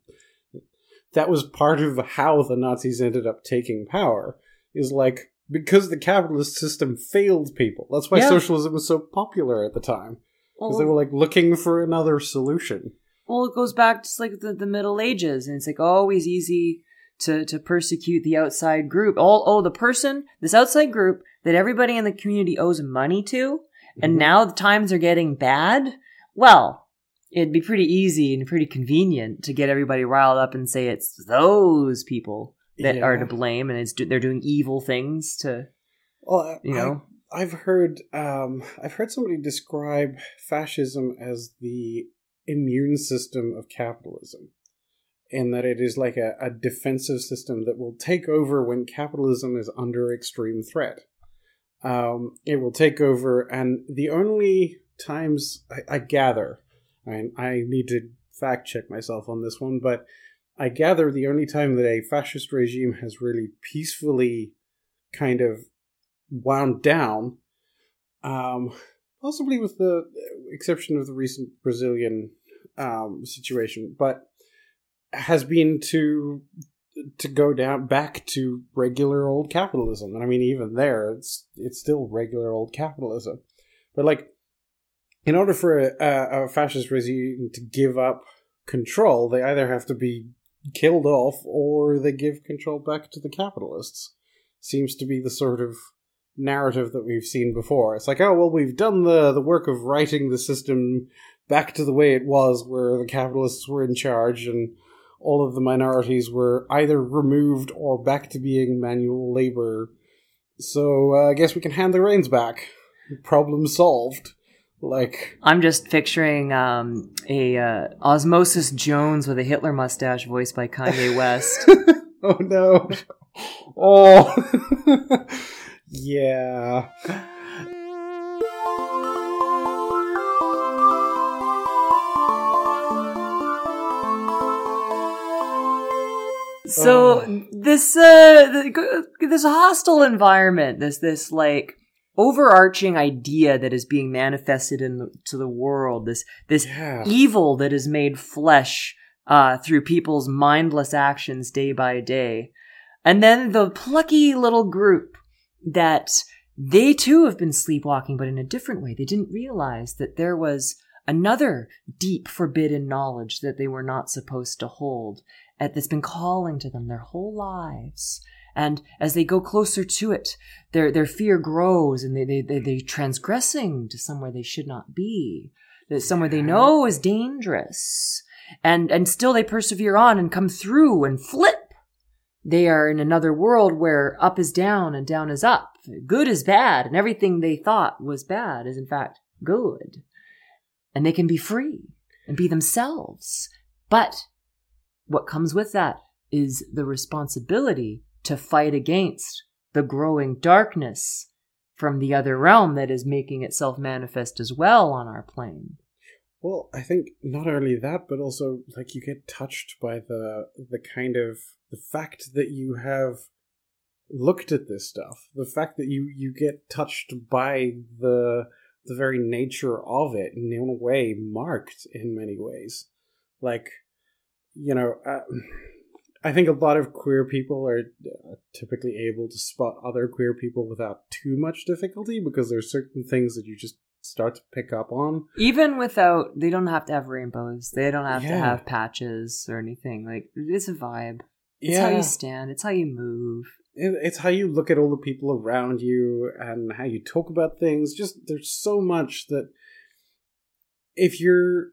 that was part of how the Nazis ended up taking power, is like, because the capitalist system failed people. That's why Yeah. socialism was so popular at the time. because they were like looking for another solution. well, it goes back to like the, the Middle Ages, and it's like always easy to to persecute the outside group. All oh, the person, this outside group that everybody in the community owes money to, and Mhm. now the times are getting bad. Well, it'd be pretty easy and pretty convenient to get everybody riled up and say it's those people that are to blame, and it's they're doing evil things to Well, you know. I, have heard um, I've heard somebody describe fascism as the immune system of capitalism, and that it is like a, a defensive system that will take over when capitalism is under extreme threat. Um, it will take over, and the only times I, I gather, I I need to fact check myself on this one, but I gather the only time that a fascist regime has really peacefully kind of wound down, um, possibly with the exception of the recent Brazilian um, situation, but has been to to go down back to regular old capitalism. And I mean, even there, it's it's still regular old capitalism. But like, in order for a, a, fascist regime to give up control, they either have to be killed off or they give control back to the capitalists. Seems to be the sort of narrative that we've seen before. It's like, oh well, we've done the the work of writing the system back to the way it was, where the capitalists were in charge and all of the minorities were either removed or back to being manual labor. So uh, I guess we can hand the reins back. Problem solved. Like, I'm just picturing um, a uh, Osmosis Jones with a Hitler mustache, voiced by Kanye [laughs] West. [laughs] oh no. Oh. [laughs] yeah. so Oh. this uh, this hostile environment, this this like overarching idea that is being manifested in the, to the world, this this Yeah. evil that is made flesh uh, through people's mindless actions day by day. And then the plucky little group that they too have been sleepwalking, but in a different way. They didn't realize that there was another deep forbidden knowledge that they were not supposed to hold, that's been calling to them their whole lives. And as they go closer to it, their, their fear grows and they, they, they, they're transgressing to somewhere they should not be, that somewhere they know is dangerous. And, and still they persevere on and come through and flip. They are in another world where up is down and down is up. Good is bad and everything they thought was bad is in fact good. And they can be free and be themselves. But what comes with that is the responsibility to fight against the growing darkness from the other realm that is making itself manifest as well on our plane. Well, I think not only that, but also like you get touched by the the kind of the fact that you have looked at this stuff, the fact that you you get touched by the the very nature of it, in a way marked in many ways, like you know. Uh, I think a lot of queer people are uh, typically able to spot other queer people without too much difficulty because there's certain things that you just start to pick up on. Even without, they don't have to have rainbows. They don't have to have patches or anything. Like it's a vibe. It's yeah, how you stand. It's how you move. it- it's how you look at all the people around you and how you talk about things. Just there's so much that if you're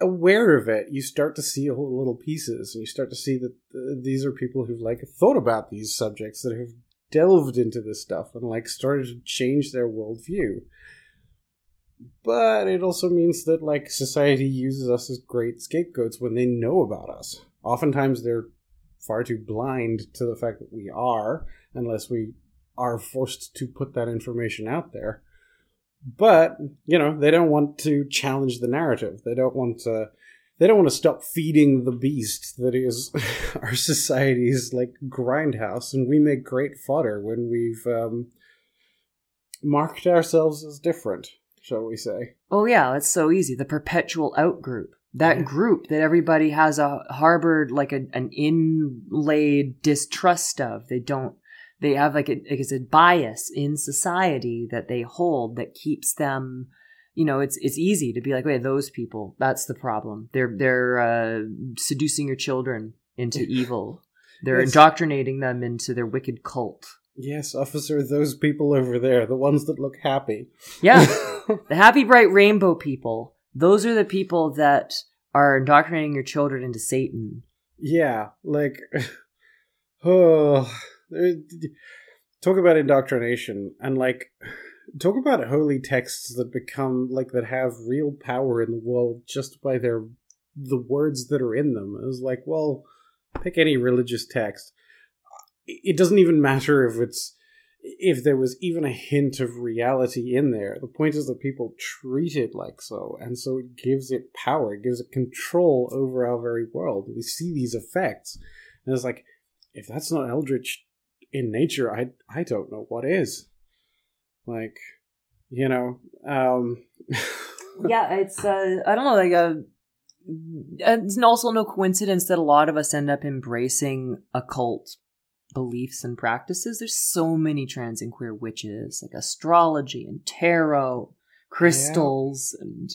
aware of it, you start to see little pieces, and you start to see that uh, these are people who've like thought about these subjects, that have delved into this stuff, and like started to change their worldview. But it also means that like society uses us as great scapegoats when they know about us. Oftentimes they're far too blind to the fact that we are, unless we are forced to put that information out there. But, you know, they don't want to challenge the narrative. They don't want to they don't want to stop feeding the beast that is [laughs] our society's like grindhouse and we make great fodder when we've um, marked ourselves as different, shall we say. Oh yeah, it's so easy. The perpetual out group. That group that everybody has a harbored like a, an inlaid distrust of. They don't. They have like a, like a bias in society that they hold that keeps them. You know, it's it's easy to be like, wait, those people. That's the problem. They're they're uh, seducing your children into evil. They're Yes. indoctrinating them into their wicked cult. Yes, officer, those people over there, the ones that look happy. Yeah, [laughs] the happy bright rainbow people those are the people that are indoctrinating your children into satan Yeah, like, [sighs] oh, talk about indoctrination and like, talk about holy texts that become like that have real power in the world just by their the words that are in them. It was like, well, pick any religious text. It doesn't even matter if it's if there was even a hint of reality in there. The point is that people treat it like so, and so it gives it power, it gives it control over our very world. We see these effects, and it's like, if that's not eldritch in nature, I I don't know what is. Like, you know, um, [laughs] yeah it's uh i don't know like uh it's also no coincidence that a lot of us end up embracing occult beliefs and practices. There's so many trans and queer witches like astrology and tarot crystals and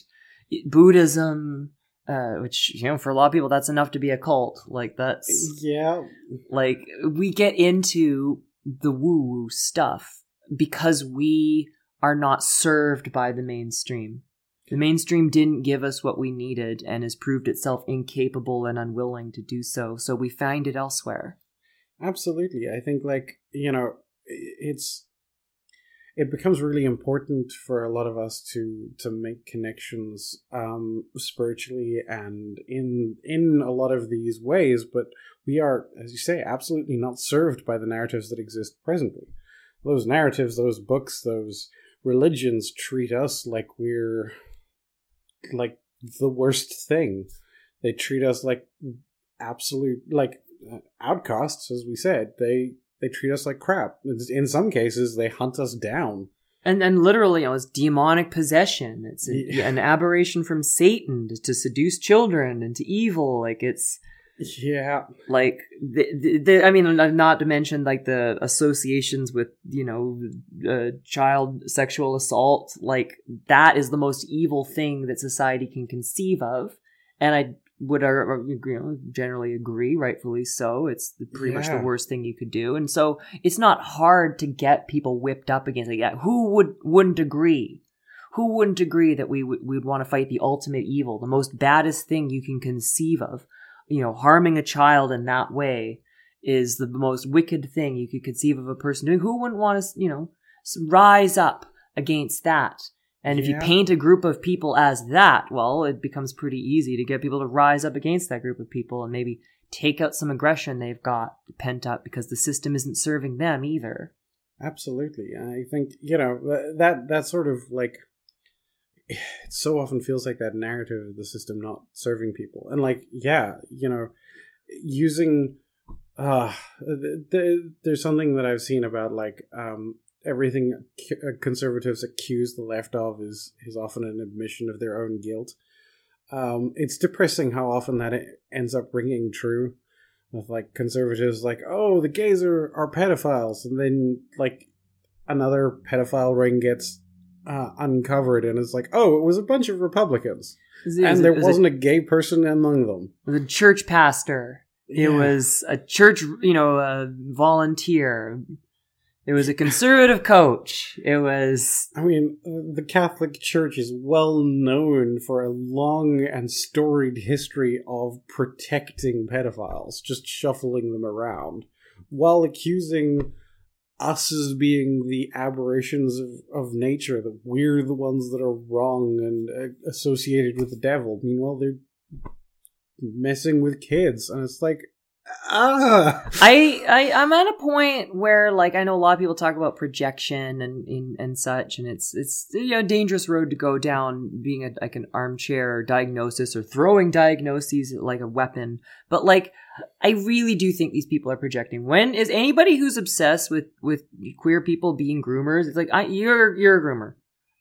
buddhism uh, which you know for a lot of people that's enough to be a cult like that's yeah, like we get into the woo woo stuff because we are not served by the mainstream. The mainstream didn't give us what we needed and has proved itself incapable and unwilling to do so, so we find it elsewhere. Absolutely. I think like, you know, it's it becomes really important for a lot of us to to make connections um spiritually and in in a lot of these ways, but we are as you say absolutely not served by the narratives that exist presently. Those narratives, those books, those religions treat us like we're like the worst thing. They treat us like absolute like uh, outcasts, as we said. They they treat us like crap. In some cases, they hunt us down. And and literally, you know, it's demonic possession. It's a, Yeah. an aberration from Satan to, to seduce children into evil. Like it's Yeah, like the, the, the, I mean, not to mention like the associations with you know uh, child sexual assault. Like that is the most evil thing that society can conceive of, and I would are, uh, you know, generally agree, rightfully so. It's pretty much the worst thing you could do, and so it's not hard to get people whipped up against it. Yeah, who would wouldn't agree? Who wouldn't agree that we would we would want to fight the ultimate evil, the most baddest thing you can conceive of? You know, harming a child in that way is the most wicked thing you could conceive of a person doing. Who wouldn't want to, you know, rise up against that? And if you paint a group of people as that, well, it becomes pretty easy to get people to rise up against that group of people and maybe take out some aggression they've got pent up because the system isn't serving them either. Absolutely. I think, you know, that that sort of like [sighs] it so often feels like that narrative of the system not serving people. And like, yeah, you know, using uh th- th- there's something that I've seen about like um everything uh, conservatives accuse the left of is is often an admission of their own guilt. Um it's depressing how often that ends up ringing true with like conservatives like oh the gays are, are pedophiles and then like another pedophile ring gets uh, uncovered and it's like oh it was a bunch of republicans It and there it was wasn't a gay person among them the church pastor. It Yeah. was a church, you know, a volunteer. It was a conservative coach. It was i mean the catholic church is well known for a long and storied history of protecting pedophiles just shuffling them around while accusing us as being the aberrations of, of nature, that we're the ones that are wrong and uh, associated with the devil. Meanwhile, they're messing with kids, and it's like, ah, I, I I'm at a point where like I know a lot of people talk about projection and and, and such, and it's it's you know a dangerous road to go down, being a, like an armchair diagnosis or throwing diagnoses like a weapon. But like I really do think these people are projecting. When is anybody who's obsessed with with queer people being groomers? It's like I, you're you're a groomer.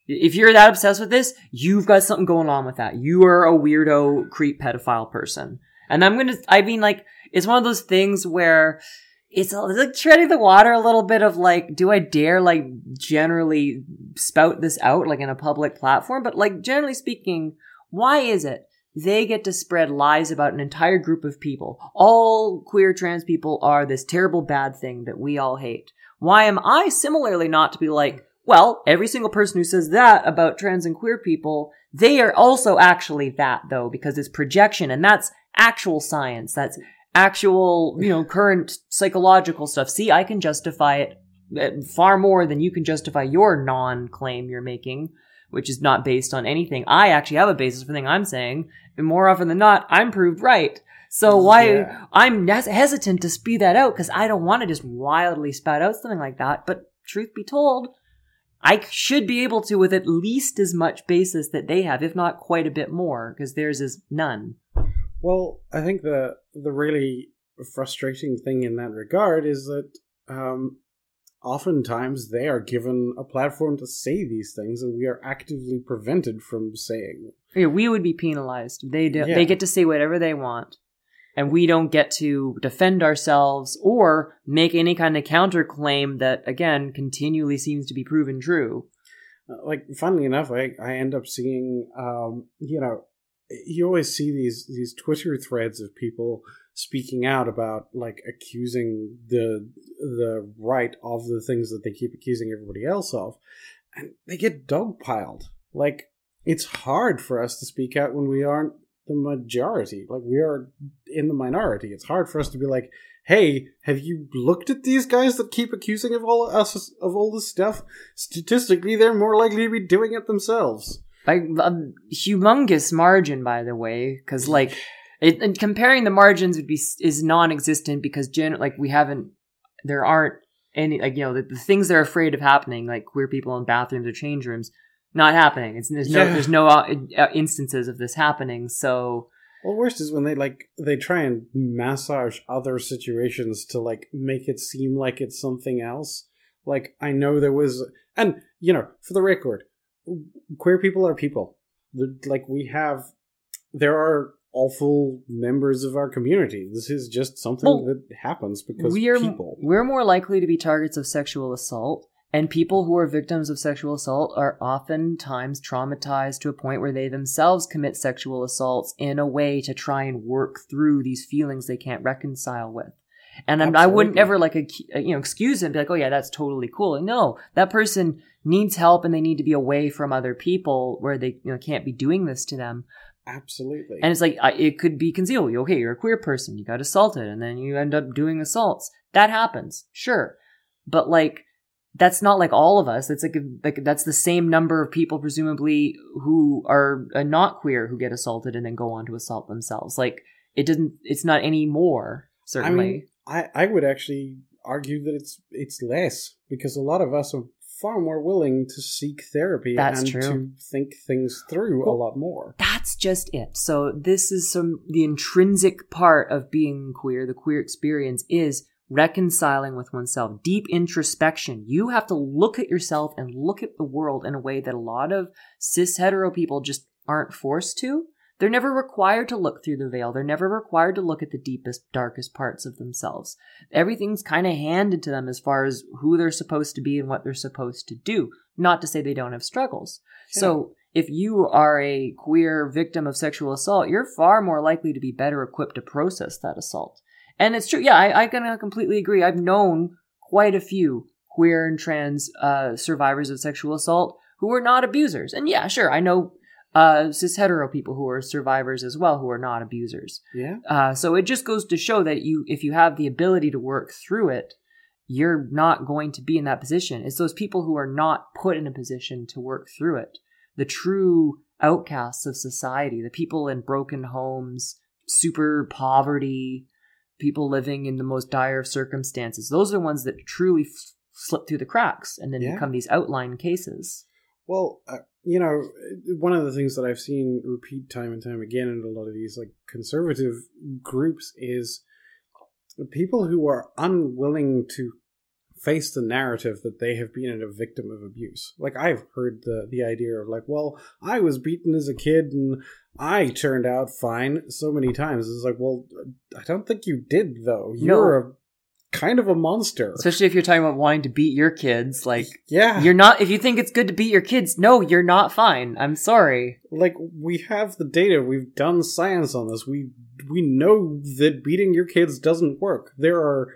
If you're that obsessed with this, you've got something going on with that. You are a weirdo, creep, pedophile person. And I'm gonna, I mean, like, it's one of those things where it's, it's like treading the water a little bit of like, do I dare like generally spout this out like in a public platform? But like, generally speaking, why is it they get to spread lies about an entire group of people? All queer trans people are this terrible bad thing that we all hate. Why am I similarly not to be like, well, every single person who says that about trans and queer people, they are also actually that though, because it's projection and that's actual science. That's actual, you know, current psychological stuff. See, I can justify it uh, far more than you can justify your non-claim you're making, which is not based on anything. I actually have a basis for the thing I'm saying, and more often than not, I'm proved right. So why Yeah. I'm hes- hesitant to spew that out because I don't want to just wildly spout out something like that. But truth be told, I should be able to with at least as much basis that they have, if not quite a bit more, because theirs is none. Well, I think the the really frustrating thing in that regard is that um, oftentimes they are given a platform to say these things, and we are actively prevented from saying them. Yeah, we would be penalized. They do, Yeah. they get to say whatever they want, and we don't get to defend ourselves or make any kind of counterclaim that again continually seems to be proven true. Uh, Like, funnily enough, I I end up seeing, um, you know, you always see these these Twitter threads of people speaking out about like accusing the the right of the things that they keep accusing everybody else of, and they get dogpiled. Like, it's hard for us to speak out when we aren't the majority. Like, we are in the minority. It's hard for us to be like, hey, have you looked at these guys that keep accusing of all us of all this stuff? Statistically, they're more likely to be doing it themselves. By a humongous margin, by the way, because like it, and comparing the margins would be is non-existent because gen like we haven't there aren't any like you know the, the things they're afraid of happening like queer people in bathrooms or change rooms not happening. It's there's no Yeah. there's no uh, uh, instances of this happening. So Well, worst is when they like they try and massage other situations to like make it seem like it's something else. Like I know there was, and you know, for the record, queer people are people. The- Like we have, there are awful members of our community. This is just something Well, that happens because we are people. we're more likely to be targets of sexual assault And people who are victims of sexual assault are oftentimes traumatized to a point where they themselves commit sexual assaults in a way to try and work through these feelings they can't reconcile with. And I'm, I wouldn't ever like uh, you know excuse them, be like, oh yeah, that's totally cool. No, that person needs help and they need to be away from other people where they you know can't be doing this to them. Absolutely. And it's like I, it could be concealed. Okay, you're a queer person, you got assaulted, and then you end up doing assaults. That happens, sure, but like that's not like all of us. It's like like that's the same number of people presumably who are uh, not queer who get assaulted and then go on to assault themselves. Like it doesn't. It's not any more certainly. I mean, I, I would actually argue that it's it's less because a lot of us are far more willing to seek therapy That's and true. to think things through a lot more. that's just it. So this is some the intrinsic part of being queer, the queer experience is reconciling with oneself, deep introspection. You have to look at yourself and look at the world in a way that a lot of cis hetero people just aren't forced to. They're never required to look through the veil. They're never required to look at the deepest, darkest parts of themselves. Everything's kind of handed to them as far as who they're supposed to be and what they're supposed to do. Not to say they don't have struggles. So if you are a queer victim of sexual assault, you're far more likely to be better equipped to process that assault. And it's true. Yeah, I, I can completely agree. I've known quite a few queer and trans uh, survivors of sexual assault who are not abusers. And yeah, sure, I know uh, cis hetero people who are survivors as well who are not abusers. Yeah. Uh, so it just goes to show that you, if you have the ability to work through it, you're not going to be in that position. It's those people who are not put in a position to work through it, the true outcasts of society, the people in broken homes, super poverty, people living in the most dire of circumstances. Those are the ones that truly f- slip through the cracks and then Yeah. become these outline cases. Well, uh, you know, one of the things that I've seen repeat time and time again in a lot of these like conservative groups is people who are unwilling to face the narrative that they have been a victim of abuse. Like I've heard the the idea of like, well, I was beaten as a kid and I turned out fine so many times. It's like, well, I don't think you did though. You're a kind of a monster. Especially if you're talking about wanting to beat your kids, like yeah. you're not if you think it's good to beat your kids, no, you're not fine. I'm sorry. like we have the data we've done science on this we we know that beating your kids doesn't work there are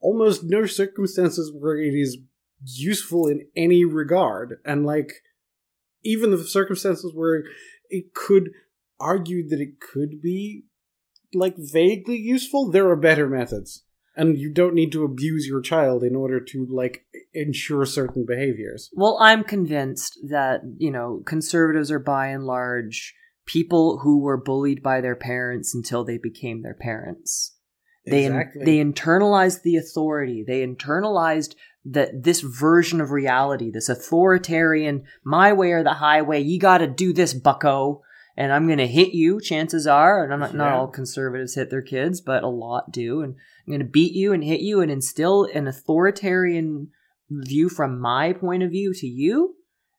almost no circumstances where it is useful in any regard and like even the circumstances where it could argue that it could be like vaguely useful there are better methods and you don't need to abuse your child in order to like ensure certain behaviors Well, I'm convinced that, you know, conservatives are by and large people who were bullied by their parents until they became their parents. They exactly they internalized the authority. They internalized that this version of reality, this authoritarian, my way or the highway. You got to do this, Bucko, and I'm going to hit you. Chances are, and I'm not, not all conservatives hit their kids, but a lot do, and I'm going to beat you and hit you and instill an authoritarian view from my point of view to you,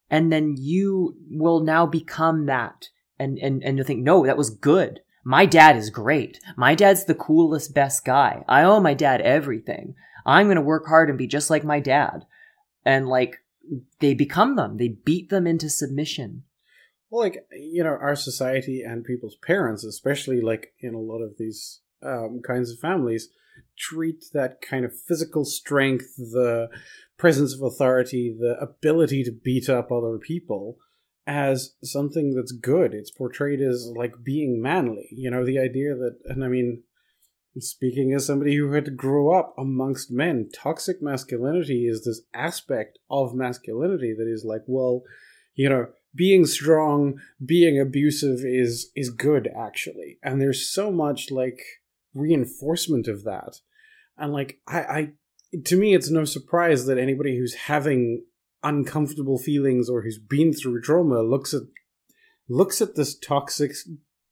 and then you will now become that, and and and you'll think, no, that was good. My dad is great. My dad's the coolest, best guy. I owe my dad everything. I'm gonna work hard and be just like my dad. And like, they become them. They beat them into submission. Well, like you know, our society and people's parents, especially like in a lot of these um, kinds of families, treat that kind of physical strength, the presence of authority, the ability to beat up other people, as something that's good. It's portrayed as like being manly. You know, the idea that, and I mean, speaking as somebody who had to grow up amongst men, toxic masculinity is this aspect of masculinity that is like, well, you know being strong being abusive is is good actually. And there's so much like reinforcement of that. And like i i to me it's no surprise that anybody who's having uncomfortable feelings or who's been through trauma looks at looks at this toxic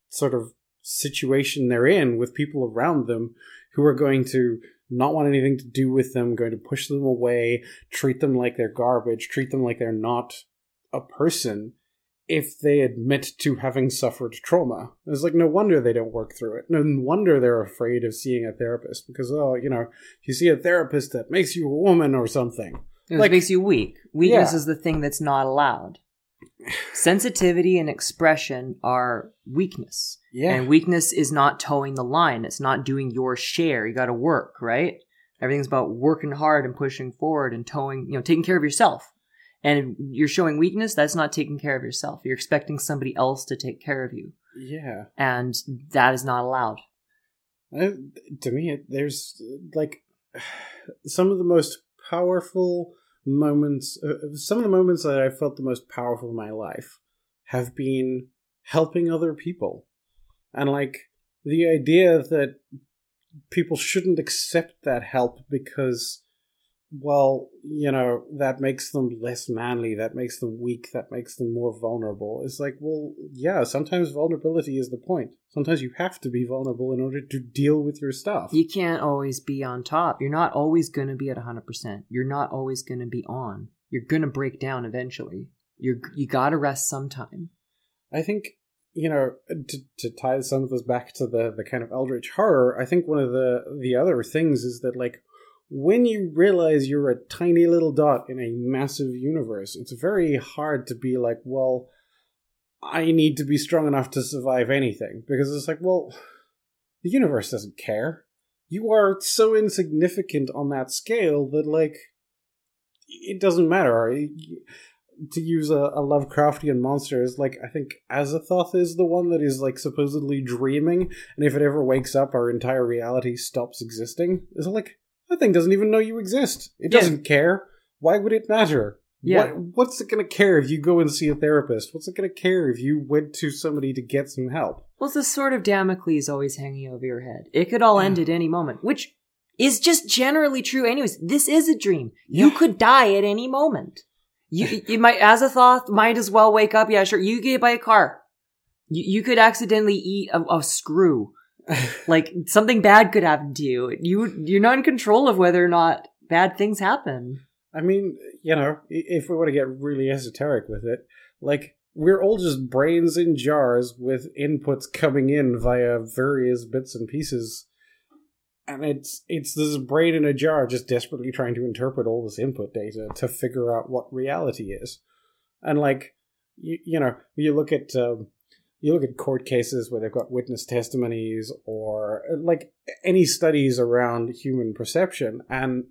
sort of situation they're in with people around them who are going to not want anything to do with them going to push them away treat them like they're garbage treat them like they're not a person if they admit to having suffered trauma. It's like no wonder they don't work through it. No wonder they're afraid of seeing a therapist because oh, you know, you see a therapist that makes you a woman or something. It Like- makes you weak. Weakness Yeah. is the thing that's not allowed. Sensitivity and expression are weakness. yeah And weakness is not toeing the line. It's not doing your share. You got to work, right? Everything's about working hard and pushing forward and towing, you know, taking care of yourself. And you're showing weakness, that's not taking care of yourself. You're expecting somebody else to take care of you. yeah And that is not allowed. Uh, to me, it, there's like some of the most powerful moments. Uh, some of the moments that I felt the most powerful in my life have been helping other people, and like the idea that people shouldn't accept that help because well you know that makes them less manly that makes them weak that makes them more vulnerable it's like well yeah sometimes vulnerability is the point sometimes you have to be vulnerable in order to deal with your stuff You can't always be on top. You're not always going to be at 100%. You're not always going to be on. You're going to break down eventually. You're you got to rest sometime. I think you know to to tie some of this back to the the kind of eldritch horror. I think one of the the other things is that like when you realize you're a tiny little dot in a massive universe, it's very hard to be like, well, I need to be strong enough to survive anything because it's like, well, the universe doesn't care. You are so insignificant on that scale that like it doesn't matter to use a, a Lovecraftian monster is like I think Azathoth is the one that is like supposedly dreaming, and if it ever wakes up, our entire reality stops existing. It's like that thing doesn't even know you exist. It Yeah. doesn't care. Why would it matter? Yeah. What, what's it gonna care if you go and see a therapist? What's it gonna care if you went to somebody to get some help? Well, the sword of Damocles always hanging over your head. It could all end at any moment, which is just generally true. Anyways, this is a dream. You Yeah. could die at any moment. You, [laughs] you might, Azathoth, might as well wake up. Yeah, sure. You get hit by a car. You, you could accidentally eat a, a screw. Like something bad could happen to you. You, you're not in control of whether or not bad things happen. I mean, you know, if we want to get really esoteric with it, like we're all just brains in jars with inputs coming in via various bits and pieces, and it's it's this brain in a jar just desperately trying to interpret all this input data to figure out what reality is, and like you, you know, you look at. Um, you look at court cases where they've got witness testimonies or like any studies around human perception and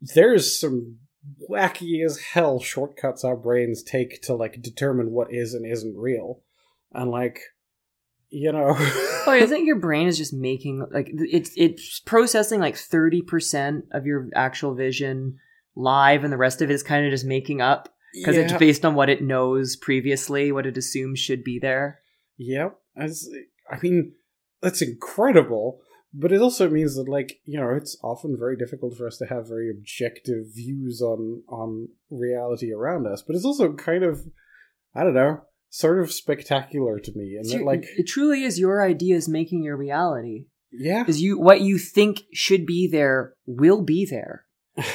there's some wacky as hell shortcuts our brains take to like determine what is and isn't real. And like you know Oh, I think your brain is just making like it's it's processing like thirty percent of your actual vision live, and the rest of it is kind of just making up because it's based on what it knows previously, what it assumes should be there. Yep. As I mean, that's incredible. But it also means that, like, you know, it's often very difficult for us to have very objective views on on reality around us. But it's also kind of, I don't know, sort of spectacular to me. And that, like, it truly is your ideas making your reality. yeah, Is you what you think should be there will be there,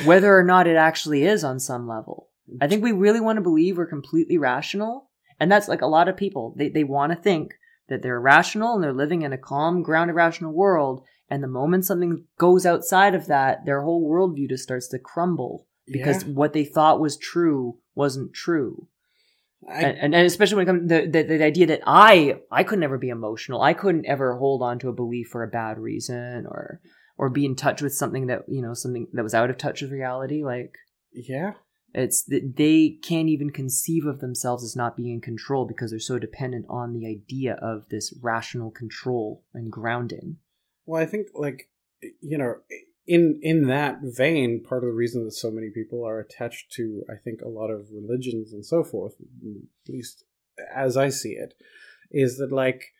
whether or not it actually is on some level. I think we really want to believe we're completely rational. And that's like a lot of people. They, they want to think that they're rational and they're living in a calm, grounded, rational world. And the moment something goes outside of that, their whole worldview just starts to crumble because Yeah. what they thought was true wasn't true. I, and, and especially when it comes to the, the, the idea that I, I could never be emotional. I couldn't ever hold on to a belief for a bad reason or, or be in touch with something that, you know, something that was out of touch with reality. Like, yeah, it's that they can't even conceive of themselves as not being in control because they're so dependent on the idea of this rational control and grounding. Well, I think like you know, in in that vein, part of the reason that so many people are attached to, I think, a lot of religions and so forth, at least as I see it, is that like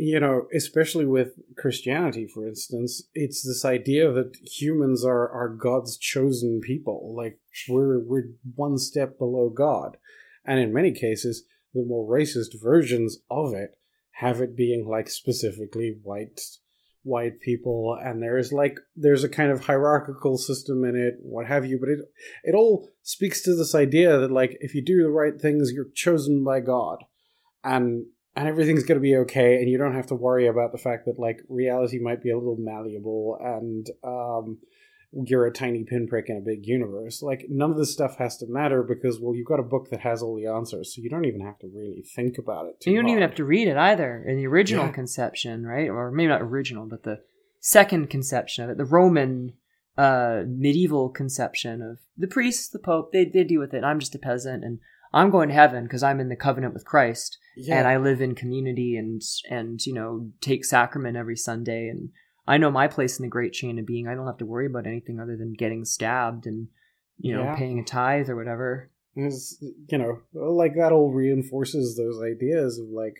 you know, especially with Christianity, for instance, it's this idea that humans are are God's chosen people. Like we're we're one step below God, and in many cases, the more racist versions of it have it being like specifically white white people. And there's like there's a kind of hierarchical system in it what have you. But it it all speaks to this idea that like if you do the right things you're chosen by god. And and everything's going to be okay and you don't have to worry about the fact that like reality might be a little malleable and um you're a tiny pinprick in a big universe. Like none of this stuff has to matter because well, you've got a book that has all the answers, so you don't even have to really think about it. you don't hard. even have to read it either. In the original yeah. conception, right, or maybe not original, but the second conception of it, the Roman uh, medieval conception of the priests, the pope, they they deal with it. I'm just a peasant, and I'm going to heaven because I'm in the covenant with Christ, yeah. and I live in community and and you know take sacrament every Sunday and I know my place in the great chain of being. I don't have to worry about anything other than getting stabbed and you know yeah. paying a tithe or whatever. Is you know, like that all reinforces those ideas of like,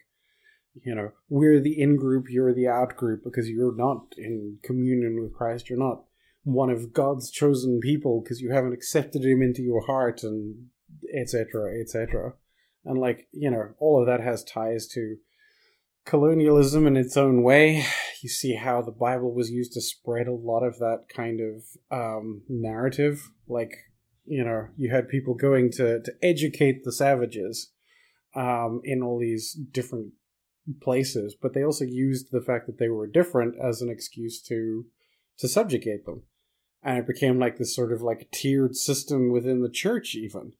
you know, we're the in group, you're the out group because you're not in communion with Christ. You're not one of God's chosen people because you haven't accepted Him into your heart and etc. etc. And like you know, all of that has ties to colonialism in its own way. You see how the Bible was used to spread a lot of that kind of um, narrative. Like, you know, you had people going to, to educate the savages um, in all these different places, but they also used the fact that they were different as an excuse to to subjugate them. And it became like this sort of like tiered system within the church, even.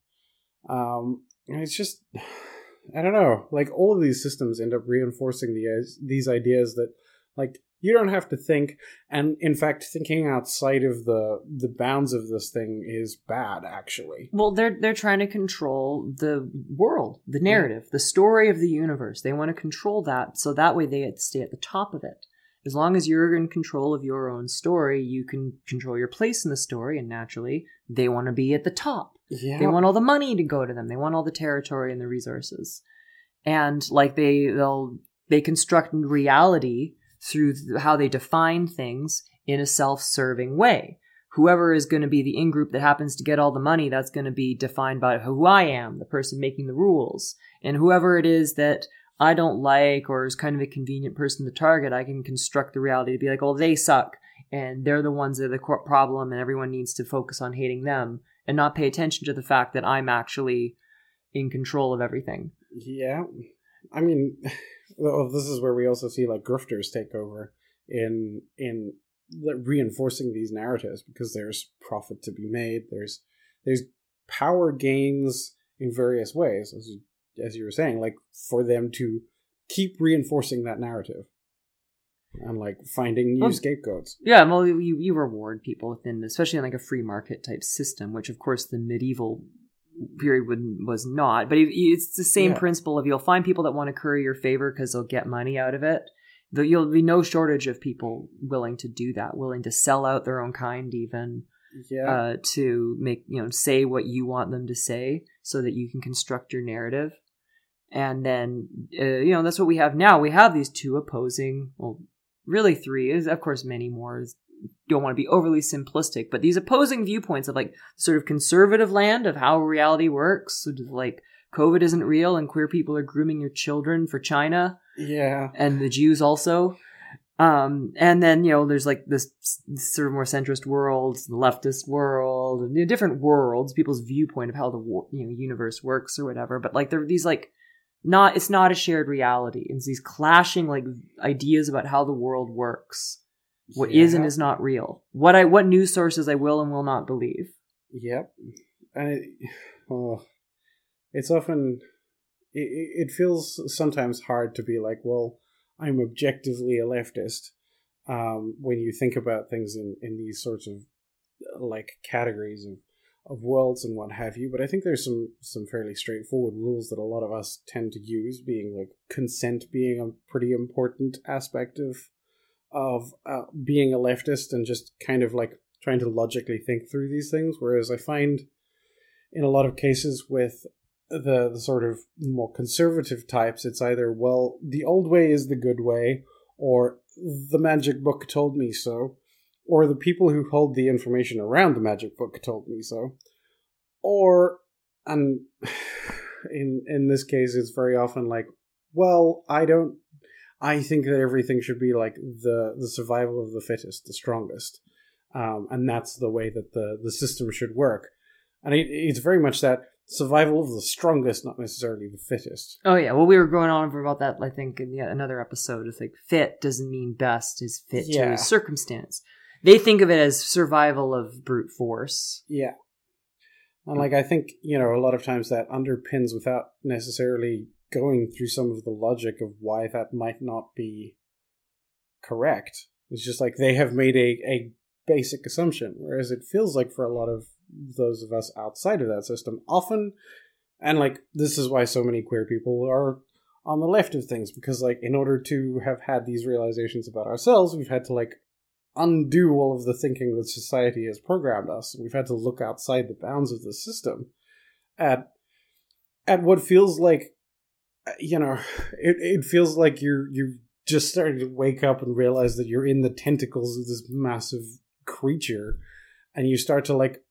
Um, it's just [sighs] I don't know. Like all of these systems end up reinforcing the these ideas that like you don't have to think and in fact thinking outside of the the bounds of this thing is bad actually well they're they're trying to control the world the narrative yeah. the story of the universe they want to control that so that way they stay at the top of it as long as you're in control of your own story you can control your place in the story and naturally they want to be at the top yeah. They want all the money to go to them. They want all the territory and the resources. And like they they'll they construct reality through how they define things in a self-serving way. Whoever is going to be the in-group that happens to get all the money, that's going to be defined by who I am, the person making the rules. And whoever it is that I don't like or is kind of a convenient person to target, I can construct the reality to be like, oh, they suck and they're the ones that are the problem and everyone needs to focus on hating them and not pay attention to the fact that I'm actually in control of everything. Yeah. I mean, [laughs] well, this is where we also see like grifters take over in in reinforcing these narratives because there's profit to be made. There's there's power gains in various ways, as you, as you were saying, like for them to keep reinforcing that narrative and like finding new well, scapegoats. Yeah, well, you, you reward people within, especially in like a free market type system, which of course the medieval period was not. But it's the same yeah. principle of you'll find people that want to curry your favor because they'll get money out of it. There'll be no shortage of people willing to do that, willing to sell out their own kind, even yeah. uh, to make you know say what you want them to say, so that you can construct your narrative. And then, uh, you know, that's what we have now. We have these two opposing, well, really three. Is of course many more. Don't want to be overly simplistic but these opposing viewpoints of like sort of conservative land of how reality works sort of like covid isn't real and queer people are grooming your children for china. Yeah. And the jews also. Um, and then you know there's like this, sort of more centrist world, the leftist world, and you know, different worlds, people's viewpoint of how the you know universe works or whatever. But like there are these like not it's not a shared reality. It's these clashing like ideas about how the world works. What yeah. is and is not real. What I what news sources I will and will not believe. Yep, and it, oh, it's often it, it feels sometimes hard to be like, well, I'm objectively a leftist. Um, when you think about things in in these sorts of like categories of of worlds and what have you. But I think there's some some fairly straightforward rules that a lot of us tend to use, being like consent being a pretty important aspect of of uh, being a leftist and just kind of like trying to logically think through these things. Whereas I find in a lot of cases with the, the sort of more conservative types, it's either well the old way is the good way, or the magic book told me so or the people who hold the information around the magic book told me so, or and [sighs] in in this case, it's very often like, well, I don't. I think that everything should be like the the survival of the fittest, the strongest, um, and that's the way that the the system should work. And it, it's very much that survival of the strongest, not necessarily the fittest. Oh yeah, well we were going on about that. I think in yet another episode. It's like fit doesn't mean best; is fit yeah. to circumstance. They think of it as survival of brute force. Yeah. And like I think, you know, a lot of times that underpins without necessarily going through some of the logic of why that might not be correct. It's just like they have made a, a basic assumption, whereas it feels like for a lot of those of us outside of that system, often, and like this is why so many queer people are on the left of things, because like in order to have had these realizations about ourselves, we've had to like undo all of the thinking that society has programmed us. We've had to look outside the bounds of the system at at what feels like you know it, it feels like you're you're just starting to wake up and realize that you're in the tentacles of this massive creature. And you start to like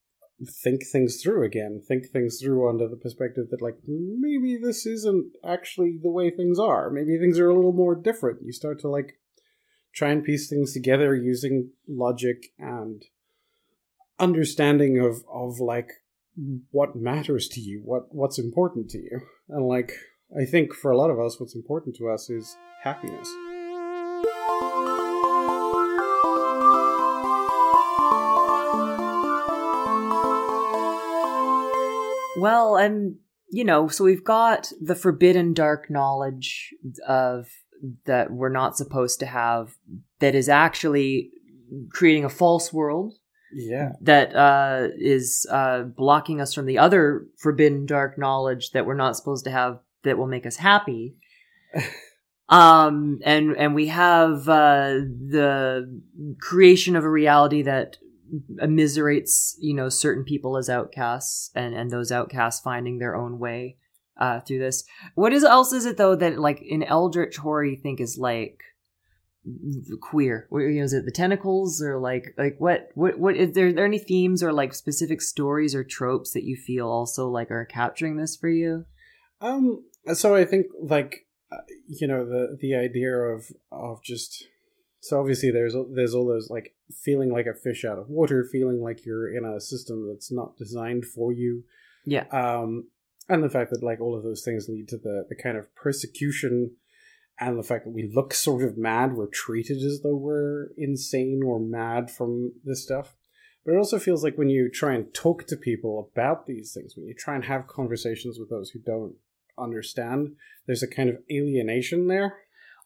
think things through again think things through under the perspective that like maybe this isn't actually the way things are. Maybe things are a little more different. You start to like try and piece things together using logic and understanding of of like what matters to you what what's important to you. And like i think for a lot of us what's important to us is happiness. Well, and you know, so we've got the forbidden dark knowledge of that we're not supposed to have that is actually creating a false world yeah. that uh, is uh, blocking us from the other forbidden dark knowledge that we're not supposed to have that will make us happy. [laughs] Um and and we have uh the creation of a reality that immiserates you know certain people as outcasts and and those outcasts finding their own way uh through this. What is else is it though that like in eldritch horror you think is like queer? What- you know, is it the tentacles or like like what what what is there, are there any themes or like specific stories or tropes that you feel also like are capturing this for you? Um, so I think like uh, you know the the idea of of just so obviously there's there's all those like feeling like a fish out of water, feeling like you're in a system that's not designed for you. yeah. Um, and the fact that like all of those things lead to the the kind of persecution and the fact that we look sort of mad, we're treated as though we're insane or mad from this stuff. But it also feels like when you try and talk to people about these things, when you try and have conversations with those who don't understand, there's a kind of alienation there.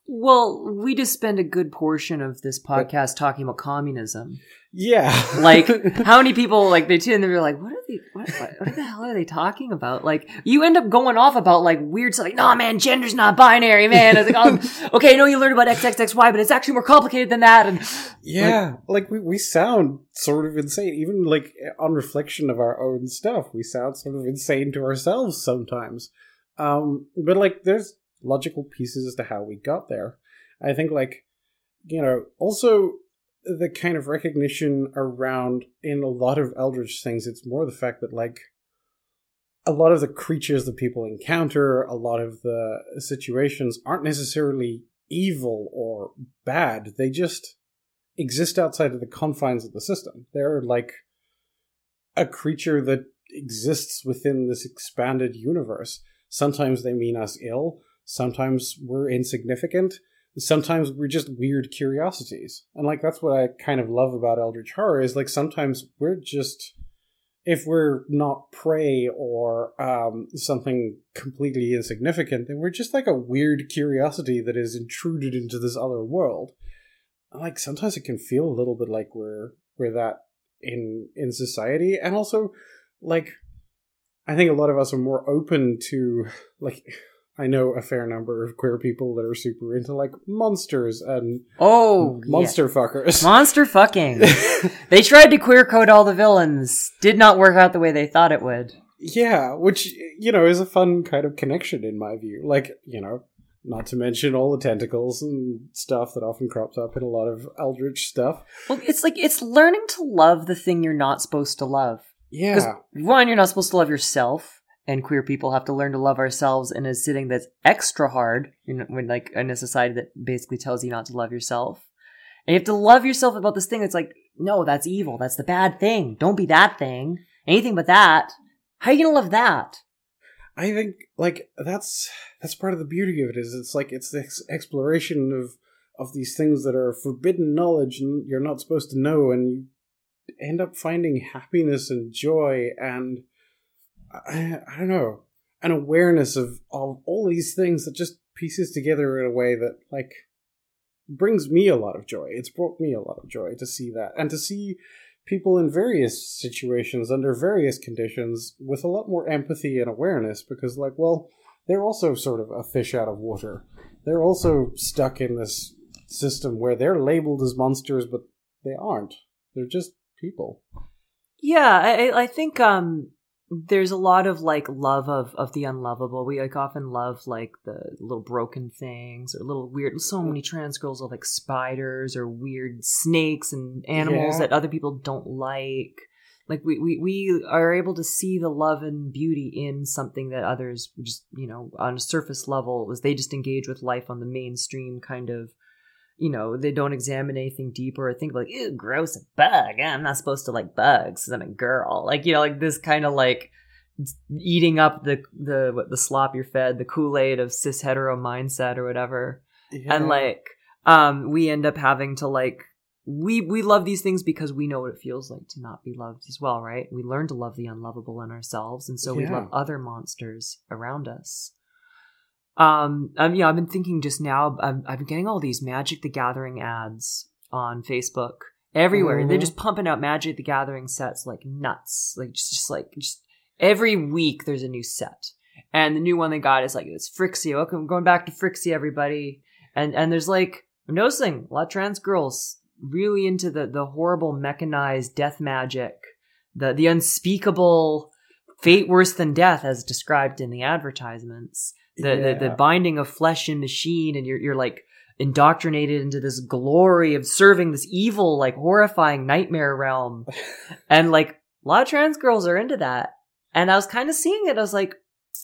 Well, we just spend a good portion of this podcast talking about communism. Yeah. Like, [laughs] how many people like they tune and they're like, "What are they? What, what, what the hell are they talking about?" Like, you end up going off about like weird stuff. Like, "No, man, gender's not binary, man." It's like, oh, [laughs] "Okay, I know you learned about XXXY, but it's actually more complicated than that." And Yeah, like, we, we sound sort of insane. Even like on reflection of our own stuff, we sound sort of insane to ourselves sometimes. Um, but like, there's logical pieces as to how we got there. I think like, you know, also the kind of recognition around in a lot of Eldritch things, it's more the fact that like a lot of the creatures that people encounter, a lot of the situations aren't necessarily evil or bad. They just exist outside of the confines of the system. They're like a creature that exists within this expanded universe. Sometimes they mean us ill, sometimes we're insignificant, sometimes we're just weird curiosities. And like that's what I kind of love about Eldritch Horror is like sometimes we're just if we're not prey or um, something completely insignificant, then we're just like a weird curiosity that is intruded into this other world like sometimes it can feel a little bit like we're we're that in in society and also like i think a lot of us are more open to like i know a fair number of queer people that are super into like monsters and oh, monster fuckers [laughs] monster fucking. they tried to queer code all the villains. Did not work out the way they thought it would. yeah which you know is a fun kind of connection in my view like you know not to mention all the tentacles and stuff that often crops up in a lot of eldritch stuff Well, it's like it's learning to love the thing you're not supposed to love. yeah one, you're not supposed to love yourself, and queer people have to learn to love ourselves in a sitting that's extra hard. You know, when like in a society that basically tells you not to love yourself, and you have to love yourself about this thing that's like, no, that's evil. That's the bad thing. Don't be that thing. Anything but that. How are you gonna love that? I think like that's that's part of the beauty of it is it's like it's this exploration of of these things that are forbidden knowledge and you're not supposed to know, and you end up finding happiness and joy and I, I don't know an awareness of of all these things that just pieces together in a way that like brings me a lot of joy. It's brought me a lot of joy to see that and to see people in various situations under various conditions with a lot more empathy and awareness because like well they're also sort of a fish out of water. They're also stuck in this system where they're labeled as monsters but they aren't. They're just people. Yeah, I, I think um, there's a lot of like love of of the unlovable. We like often love like the little broken things or little weird. So mm. many trans girls are like spiders or weird snakes and animals Yeah. that other people don't like. Like we, we we are able to see the love and beauty in something that others just you know on a surface level as they just engage with life on the mainstream kind of you know, they don't examine anything deeper or think like, ew, gross, a bug. I'm not supposed to like bugs because I'm a girl. Like, you know, like this kind of like eating up the the what the slop you're fed, the Kool-Aid of cis hetero mindset or whatever. And like um we end up having to like we we love these things because we know what it feels like to not be loved as well, right? We learn to love the unlovable in ourselves, and so we love other monsters around us. Um, um, yeah, I've been thinking just now. I'm, I've been getting all these Magic the Gathering ads on Facebook everywhere. They're Mhm. just pumping out Magic the Gathering sets like nuts. Like just, just like just every week there's a new set, and the new one they got is like it's Phyrexia. Welcome, going back to Phyrexia, everybody. And and there's like I'm noticing a lot of trans girls really into the the horrible mechanized death magic, the the unspeakable fate worse than death as described in the advertisements the, the the binding of flesh and machine and you're you're like indoctrinated into this glory of serving this evil like horrifying nightmare realm. [laughs] And like a lot of trans girls are into that. And i was kind of seeing it i was like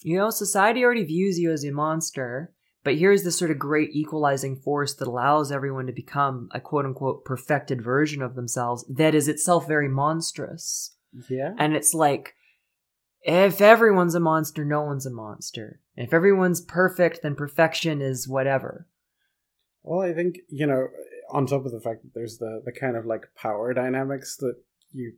you know society already views you as a monster but here's this sort of great equalizing force that allows everyone to become a quote unquote perfected version of themselves that is itself very monstrous. Yeah. and it's like, if everyone's a monster, no one's a monster. If everyone's perfect, then perfection is whatever. Well, I think you know, on top of the fact that there's the the kind of like power dynamics that you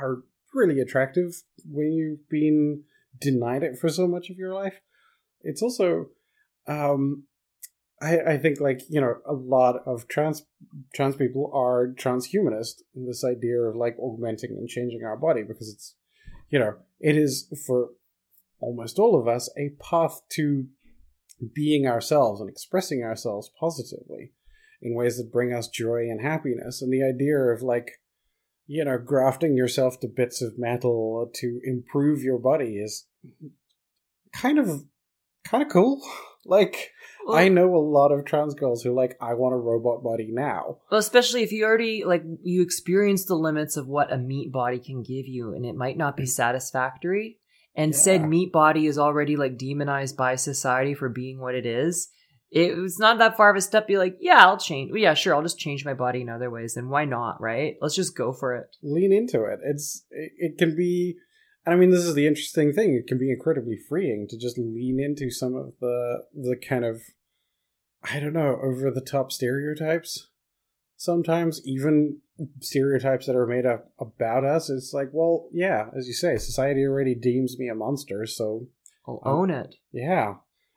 are really attractive when you've been denied it for so much of your life. It's also, um, I I think like you know a lot of trans trans people are transhumanist in this idea of like augmenting and changing our body because it's you know it is for almost all of us a path to being ourselves and expressing ourselves positively in ways that bring us joy and happiness. And the idea of like, you know, grafting yourself to bits of metal to improve your body is kind of kind of cool. [laughs] Like I know a lot of trans girls who like I want a robot body now. Well, especially if you already like you experience the limits of what a meat body can give you, and it might not be mm. satisfactory. And said meat body is already like demonized by society for being what it is. It was not that far of a step. Be like, yeah, I'll change. Yeah, sure, I'll just change my body in other ways. Then why not? Right? Let's just go for it. Lean into it. It's it, it can be and I mean this is the interesting thing. It can be incredibly freeing to just lean into some of the the kind of I don't know, over the top stereotypes. Sometimes even stereotypes that are made up about us. It's like, well, yeah, as you say, society already deems me a monster, so I'll own it. yeah.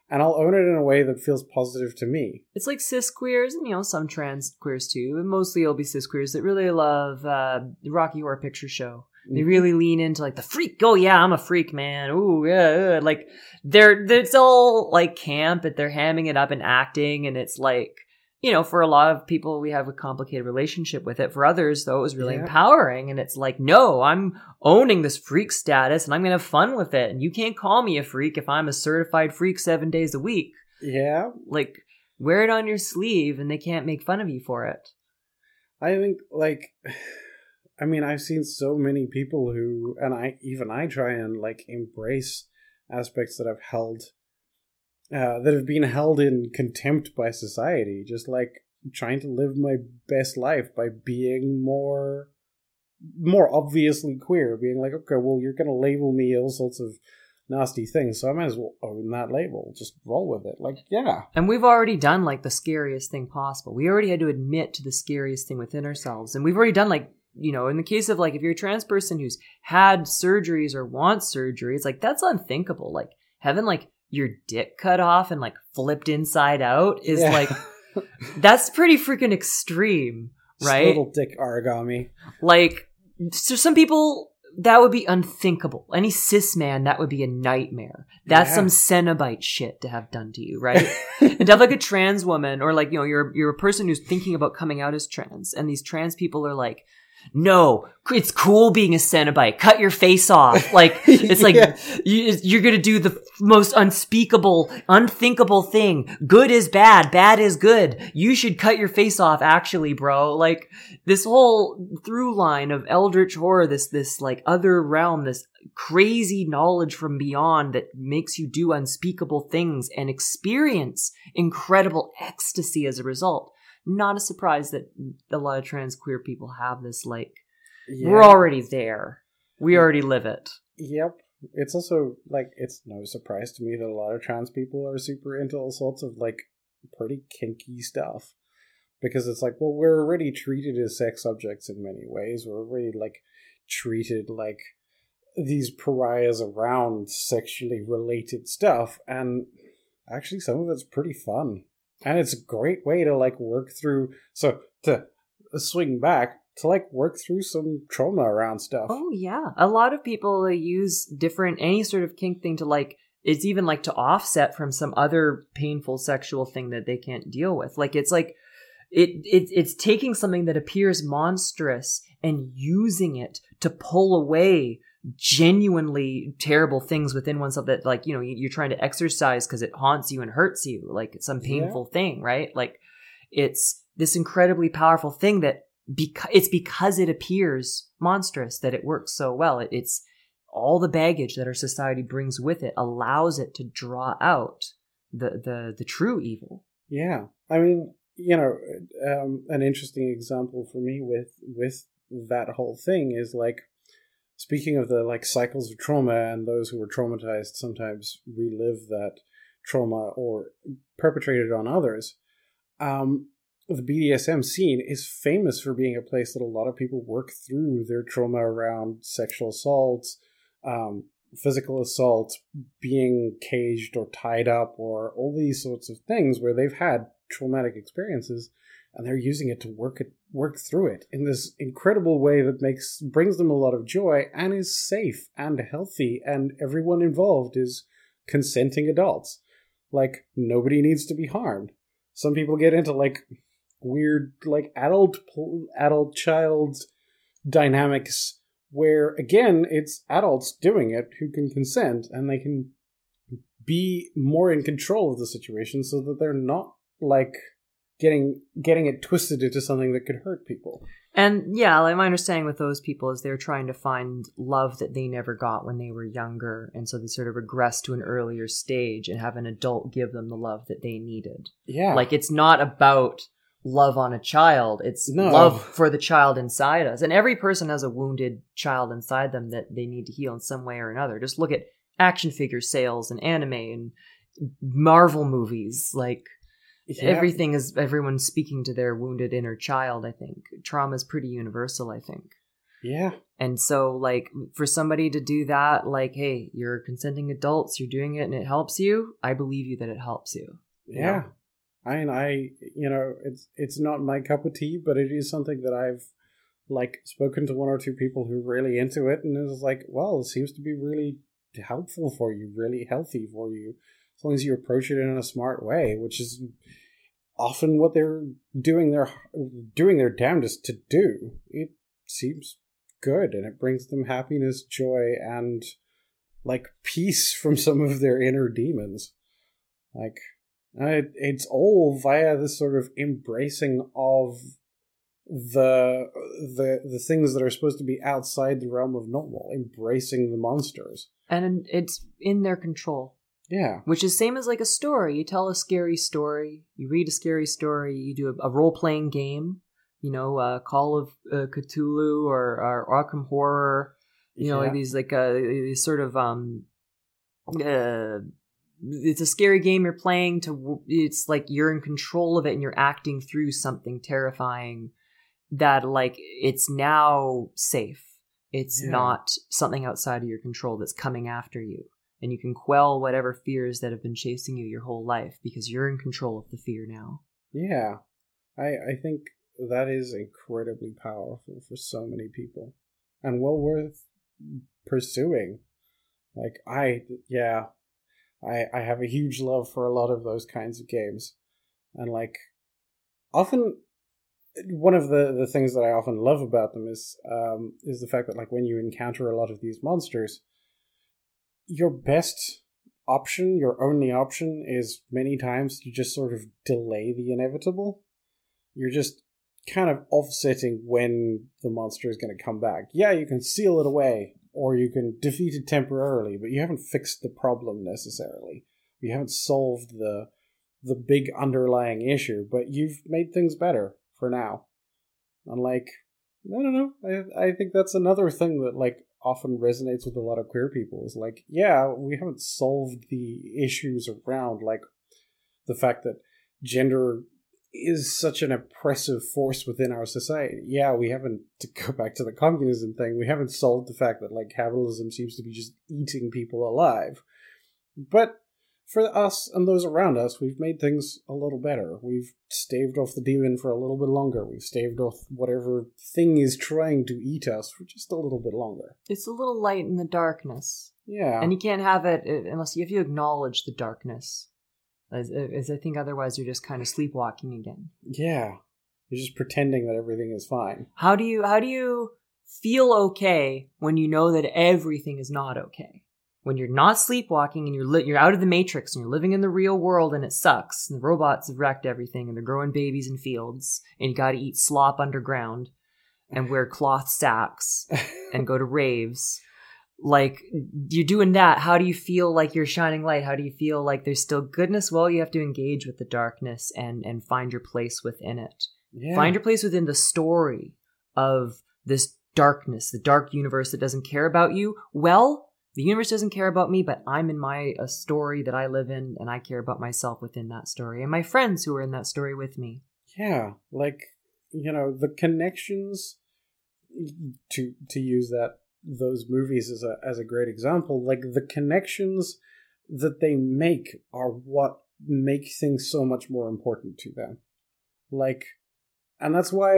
And I'll own it in a way that feels positive to me. It's like cis queers and you know some trans queers too, but mostly it'll be cis queers that really love uh, the Rocky Horror Picture Show. They Mhm. really lean into like the freak. Oh yeah, I'm a freak, man. Ooh yeah, yeah. like they're it's all like camp, but they're hamming it up and acting, and it's like you know for a lot of people we have a complicated relationship with it. For others though, it was really Yeah. empowering, and it's like no, I'm owning this freak status, and I'm gonna have fun with it, and you can't call me a freak if I'm a certified freak seven days a week Yeah. like wear it on your sleeve and they can't make fun of you for it I think like I mean I've seen so many people who and I even I try and like embrace aspects that I've held uh, that have been held in contempt by society just like trying to live my best life by being more more obviously queer being like okay well you're to label me all sorts of nasty things. So I might as well own that label. Just roll with it. Like, yeah. And we've already done like the scariest thing possible. We already had to admit to the scariest thing within ourselves. And we've already done like, you know, in the case of like if you're a trans person who's had surgeries or wants surgery, it's like that's unthinkable. Like having like your dick cut off and like flipped inside out is Yeah. like [laughs] that's pretty freaking extreme, Just right? Little dick origami. Like, so some people that would be unthinkable. Any cis man, that would be a nightmare. That's Yeah. some Cenobite shit to have done to you, [laughs] right? and to have like a trans woman, or like you know, you're you're a person who's thinking about coming out as trans, and these trans people are like. No, it's cool being a Cenobite. Cut your face off. [laughs] Like it's like Yeah. you, you're gonna do the most unspeakable, unthinkable thing. Good is bad, bad is good. You should cut your face off, actually, bro. Like this whole through line of eldritch horror, this this like other realm, this crazy knowledge from beyond that makes you do unspeakable things and experience incredible ecstasy as a result. Not a surprise that a lot of trans queer people have this like Yeah. we're already there. We already live it. Yep. It's also like it's no surprise to me that a lot of trans people are super into all sorts of like pretty kinky stuff. Because it's like, well, we're already treated as sex objects in many ways. We're already like treated like these pariahs around sexually related stuff and actually some of it's pretty fun. And it's a great way to like work through so to swing back to like work through some trauma around stuff. Oh yeah, a lot of people use different any sort of kink thing to like. It's even like to offset from some other painful sexual thing that they can't deal with. Like it's like it it it's taking something that appears monstrous and using it to pull away genuinely terrible things within oneself that like you know you- you're trying to exercise because it haunts you and hurts you like some Yeah. painful thing right like it's this incredibly powerful thing that because it's because it appears monstrous that it works so well. It, it's all the baggage that our society brings with it allows it to draw out the the the true evil. Yeah, I mean, you know, um, an interesting example for me with with that whole thing is like speaking of the like cycles of trauma and those who were traumatized sometimes relive that trauma or perpetrate it on others. Um, the BDSM scene is famous for being a place that a lot of people work through their trauma around sexual assaults, um, physical assault, being caged or tied up, or all these sorts of things where they've had traumatic experiences, and they're using it to work it work through it in this incredible way that makes brings them a lot of joy and is safe and healthy, and everyone involved is consenting adults. Like nobody needs to be harmed. Some people get into like weird like adult adult child dynamics where again it's adults doing it who can consent and they can be more in control of the situation so that they're not like getting getting it twisted into something that could hurt people And yeah, like my understanding with those people is they're trying to find love that they never got when they were younger, and so they sort of regress to an earlier stage and have an adult give them the love that they needed. yeah Like it's not about love on a child. It's No. love for the child inside us. And every person has a wounded child inside them that they need to heal in some way or another. Just look at action figure sales and anime and Marvel movies. Like Yeah. everything is everyone's speaking to their wounded inner child, I think. Trauma is pretty universal, I think. yeah And so, like, for somebody to do that, like, hey, you're consenting adults, you're doing it and it helps you, I believe you that it helps you. yeah i mean i you know it's it's not my cup of tea but it is something that i've like spoken to one or two people who are really into it and it was like well it seems to be really helpful for you really healthy for you as long as you approach it in a smart way which is often what they're doing their doing their damnedest to do it seems good and it brings them happiness joy and like peace [laughs] from some of their inner demons like uh, it's all via this sort of embracing of the the the things that are supposed to be outside the realm of normal, embracing the monsters. And it's in their control. Yeah, which is same as like a story. You tell a scary story, you read a scary story, you do a, a role playing game. You know, uh, Call of uh, Cthulhu or, or Arkham Horror. You know, Yeah. like these like uh, these sort of um, uh, it's a scary game you're playing to it's like you're in control of it and you're acting through something terrifying that like it's now safe it's Yeah. not something outside of your control that's coming after you and you can quell whatever fears that have been chasing you your whole life because you're in control of the fear now. Yeah, I I think that is incredibly powerful for so many people, and well worth pursuing. Like I, yeah, I I have a huge love for a lot of those kinds of games, and like often one of the the things that I often love about them is um is the fact that like when you encounter a lot of these monsters, your best option, your only option is many times to just sort of delay the inevitable. You're just kind of offsetting when the monster is going to come back. Yeah, you can seal it away or you can defeat it temporarily, but you haven't fixed the problem necessarily. You haven't solved the the big underlying issue, but you've made things better for now. Unlike I don't know. I I think that's another thing that like often resonates with a lot of queer people is like, yeah, we haven't solved the issues around like the fact that gender is such an oppressive force within our society. Yeah, we haven't to go back to the communism thing, we haven't solved the fact that like capitalism seems to be just eating people alive. But for us and those around us, we've made things a little better. We've staved off the demon for a little bit longer. We've staved off whatever thing is trying to eat us for just a little bit longer. it's a little light in the darkness Yeah. and you can't have it uh, unless you, if you acknowledge the darkness as, as i think otherwise you're just kind of sleepwalking again yeah. You're just pretending that everything is fine. how do you how do you feel okay when you know that everything is not okay when you're not sleepwalking and you're li- you're out of the matrix and you're living in the real world and it sucks and the robots have wrecked everything and they're growing babies in fields and you got to eat slop underground and wear cloth sacks [laughs] and go to raves. Like you're doing that how do you feel like you're shining light? How do you feel like there's still goodness? Well you have to engage with the darkness and and find your place within it. Yeah. find your place within the story of this darkness the dark universe that doesn't care about you. Well the universe doesn't care about me but i'm in my a story that i live in and i care about myself within that story and my friends who are in that story with me Yeah, like you know the connections to to use that those movies as a as a great example. Like the connections that they make are what make things so much more important to them. Like, and that's why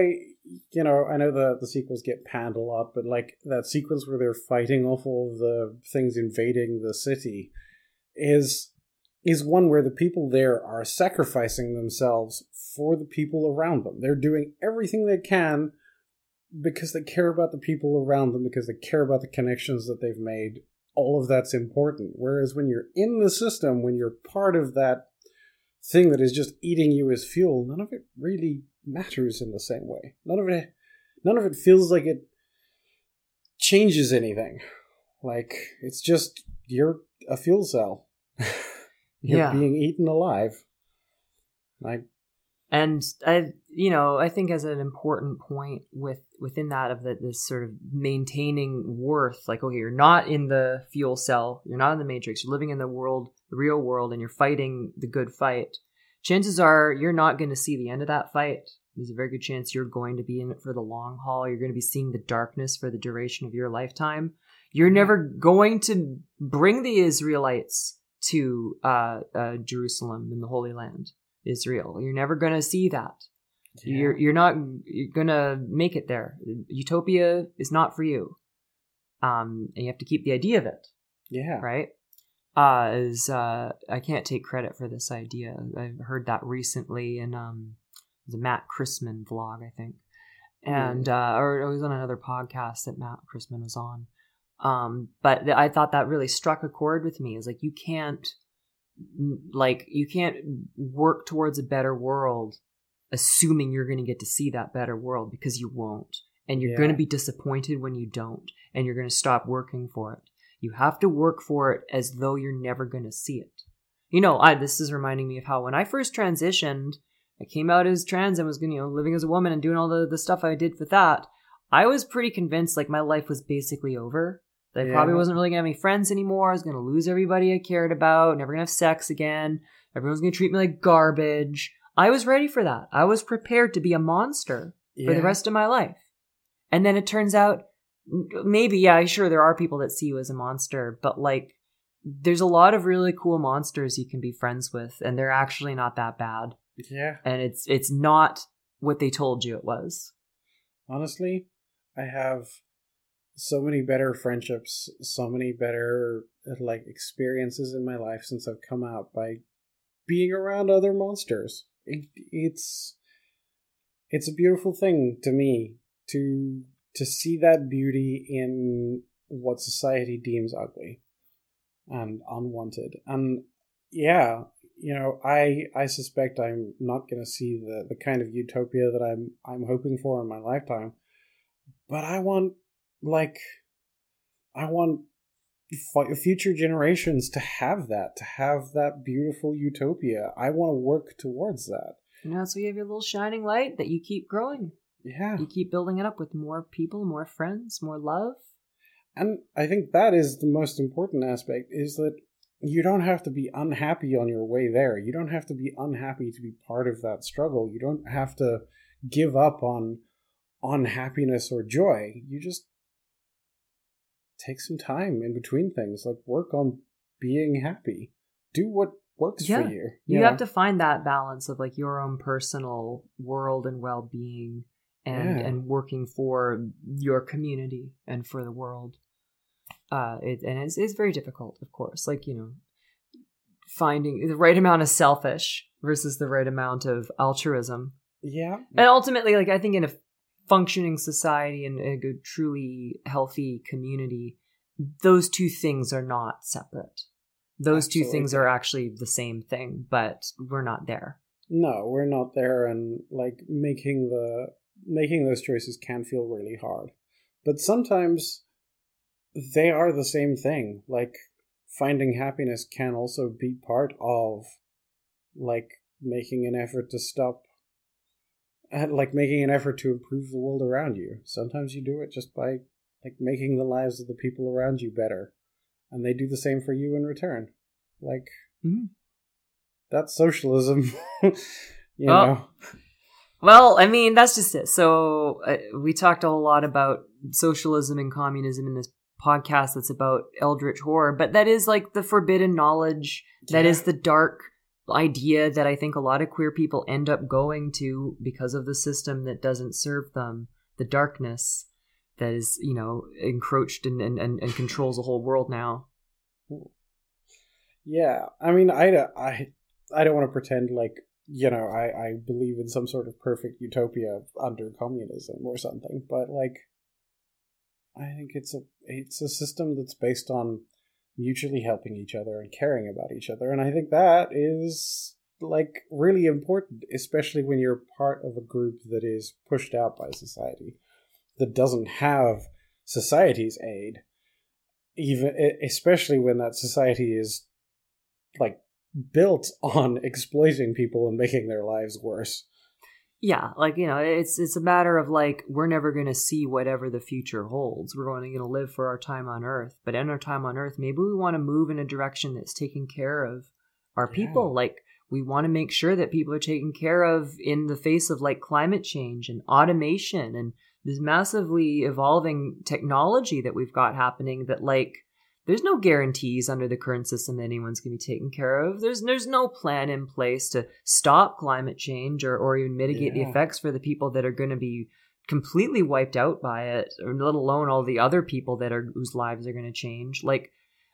you know I know the the sequels get panned a lot, but like that sequence where they're fighting off all the things invading the city is is one where the people there are sacrificing themselves for the people around them. They're doing everything they can because they care about the people around them, because they care about the connections that they've made. All of that's important. Whereas when you're in the system, when you're part of that thing that is just eating you as fuel, none of it really matters in the same way. None of it none of it feels like it changes anything. Like it's just you're a fuel cell. [laughs] you're Yeah. being eaten alive. Like and i you know i think as an important point with within that of the, this sort of maintaining worth like okay you're not in the fuel cell you're not in the matrix you're living in the world the real world and you're fighting the good fight chances are you're not going to see the end of that fight there's a very good chance you're going to be in it for the long haul you're going to be seeing the darkness for the duration of your lifetime you're never going to bring the israelites to uh, uh, jerusalem in the holy land Israel. You're never gonna see that. You're you're not you're gonna make it there. Utopia is not for you. Um, and you have to keep the idea of it, yeah. right? Uh, is uh, I can't take credit for this idea. I heard that recently in um, a Matt Christman vlog, I think, and uh, or it was on another podcast that Matt Christman was on. Um, but th- I thought that really struck a chord with me. It's like you can't like you can't work towards a better world assuming you're going to get to see that better world because you won't and you're Yeah. going to be disappointed when you don't and you're going to stop working for it you have to work for it as though you're never going to see it you know i this is reminding me of how when i first transitioned i came out as trans and was you know living as a woman and doing all the, the stuff i did with that i was pretty convinced like my life was basically over That I probably wasn't really gonna have any friends anymore. I was gonna lose everybody I cared about. Never gonna have sex again. Everyone's gonna treat me like garbage. I was ready for that. I was prepared to be a monster for the rest of my life. And then it turns out, maybe, yeah, sure, there are people that see you as a monster, but like, there's a lot of really cool monsters you can be friends with, and they're actually not that bad. Yeah. And it's it's not what they told you it was. honestly, I have so many better friendships, so many better like experiences in my life since I've come out by being around other monsters. It, it's it's a beautiful thing to me to to see that beauty in what society deems ugly and unwanted. And yeah, you know, I I suspect I'm not going to see the the kind of utopia that I'm I'm hoping for in my lifetime. But I want like I want future generations to have that, to have that beautiful utopia. I want to work towards that. You know, so you have your little shining light that you keep growing. Yeah. You keep building it up with more people, more friends, more love. And I think that is the most important aspect is that you don't have to be unhappy on your way there. You don't have to be unhappy to be part of that struggle. You don't have to give up on on happiness or joy. You just take some time in between things, like work on being happy. Do what works Yeah. for you. You know? have to find that balance of like your own personal world and well being and Yeah. and working for your community and for the world. Uh it and it's it's very difficult, of course. Like, you know, finding the right amount of selfish versus the right amount of altruism. Yeah. And ultimately, like I think in a functioning society and a good, truly healthy community, those two things are not separate. Those two things are actually the same thing, but we're not there. No, we're not there and like making the making those choices can feel really hard. But sometimes they are the same thing. Like finding happiness can also be part of like making an effort to stop like making an effort to improve the world around you. Sometimes you do it just by like making the lives of the people around you better. And they do the same for you in return. Like Mhm. that's socialism. [laughs] you Oh. know. Well, I mean, that's just it. So uh, we talked a whole lot about socialism and communism in this podcast that's about eldritch horror, but that is like the forbidden knowledge. That Yeah. is the dark idea that I think a lot of queer people end up going to because of the system that doesn't serve them, the darkness that is, you know, encroached and, and, and, and controls the whole world now. Yeah, I mean, I, I, I don't want to pretend like you know I, I believe in some sort of perfect utopia under communism or something, but like, I think it's a it's a system that's based on mutually helping each other and caring about each other, and I think that is like really important, especially when you're part of a group that is pushed out by society that doesn't have society's aid even especially when that society is like built on [laughs] exploiting people and making their lives worse. Yeah, like you know, it's it's a matter of like we're never going to see whatever the future holds. We're only going to live for our time on Earth, but in our time on Earth, maybe we want to move in a direction that's taking care of our Yeah. people. Like we want to make sure that people are taken care of in the face of like climate change and automation and this massively evolving technology that we've got happening. That like there's no guarantees under the current system that anyone's going to be taken care of. There's there's no plan in place to stop climate change or, or even mitigate the effects for the people that are going to be completely wiped out by it, or let alone all the other people that are whose lives are going to change. Like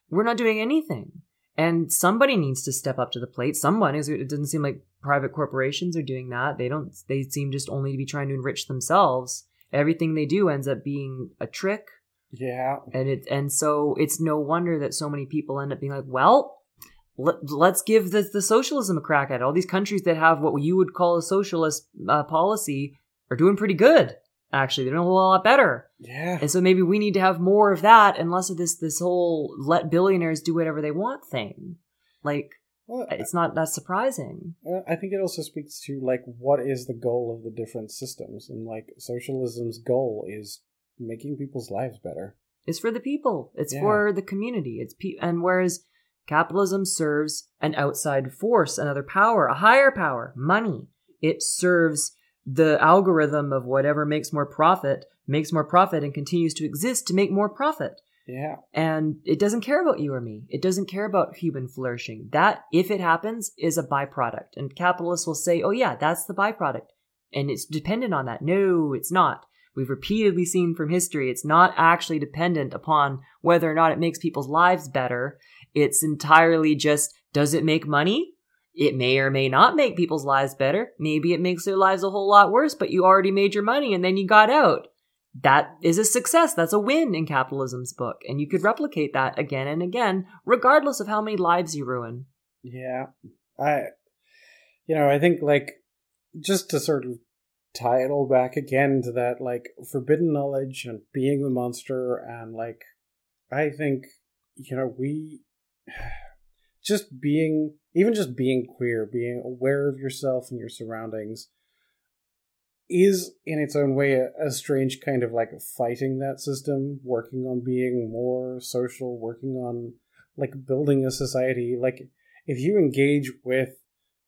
we're not doing anything, and somebody needs to step up to the plate. Someone is. It doesn't seem like private corporations are doing that. They don't. They seem just only to be trying to enrich themselves. Everything they do ends up being a trick Yeah. and it and so it's no wonder that so many people end up being like well let, let's give the, the socialism a crack at it. All these countries that have what you would call a socialist uh, policy are doing pretty good actually. They're doing a whole lot better. Yeah. and so maybe we need to have more of that and less of this this whole let billionaires do whatever they want thing. Like Well, it's not that surprising. I think it also speaks to like what is the goal of the different systems, and like socialism's goal is making people's lives better. It's for the people. It's Yeah. for the community. It's pe- and whereas capitalism serves an outside force, another power, a higher power, money. It serves the algorithm of whatever makes more profit, makes more profit and continues to exist to make more profit. Yeah. And it doesn't care about you or me. It doesn't care about human flourishing. That, if it happens, is a byproduct. And capitalists will say, oh yeah, that's the byproduct. And it's dependent on that. No, it's not. We've repeatedly seen from history it's not actually dependent upon whether or not it makes people's lives better. It's entirely just, does it make money? It may or may not make people's lives better. Maybe it makes their lives a whole lot worse, but you already made your money and then you got out that is a success. That's a win in capitalism's book. And you could replicate that again and again, regardless of how many lives you ruin. Yeah. I, you know, I think like just to sort of tie it all back again to that like forbidden knowledge and being the monster and like I think you know we [sighs] just being even just being queer, being aware of yourself and your surroundings is in its own way a, a strange kind of like fighting that system, working on being more social, working on like building a society. Like if you engage with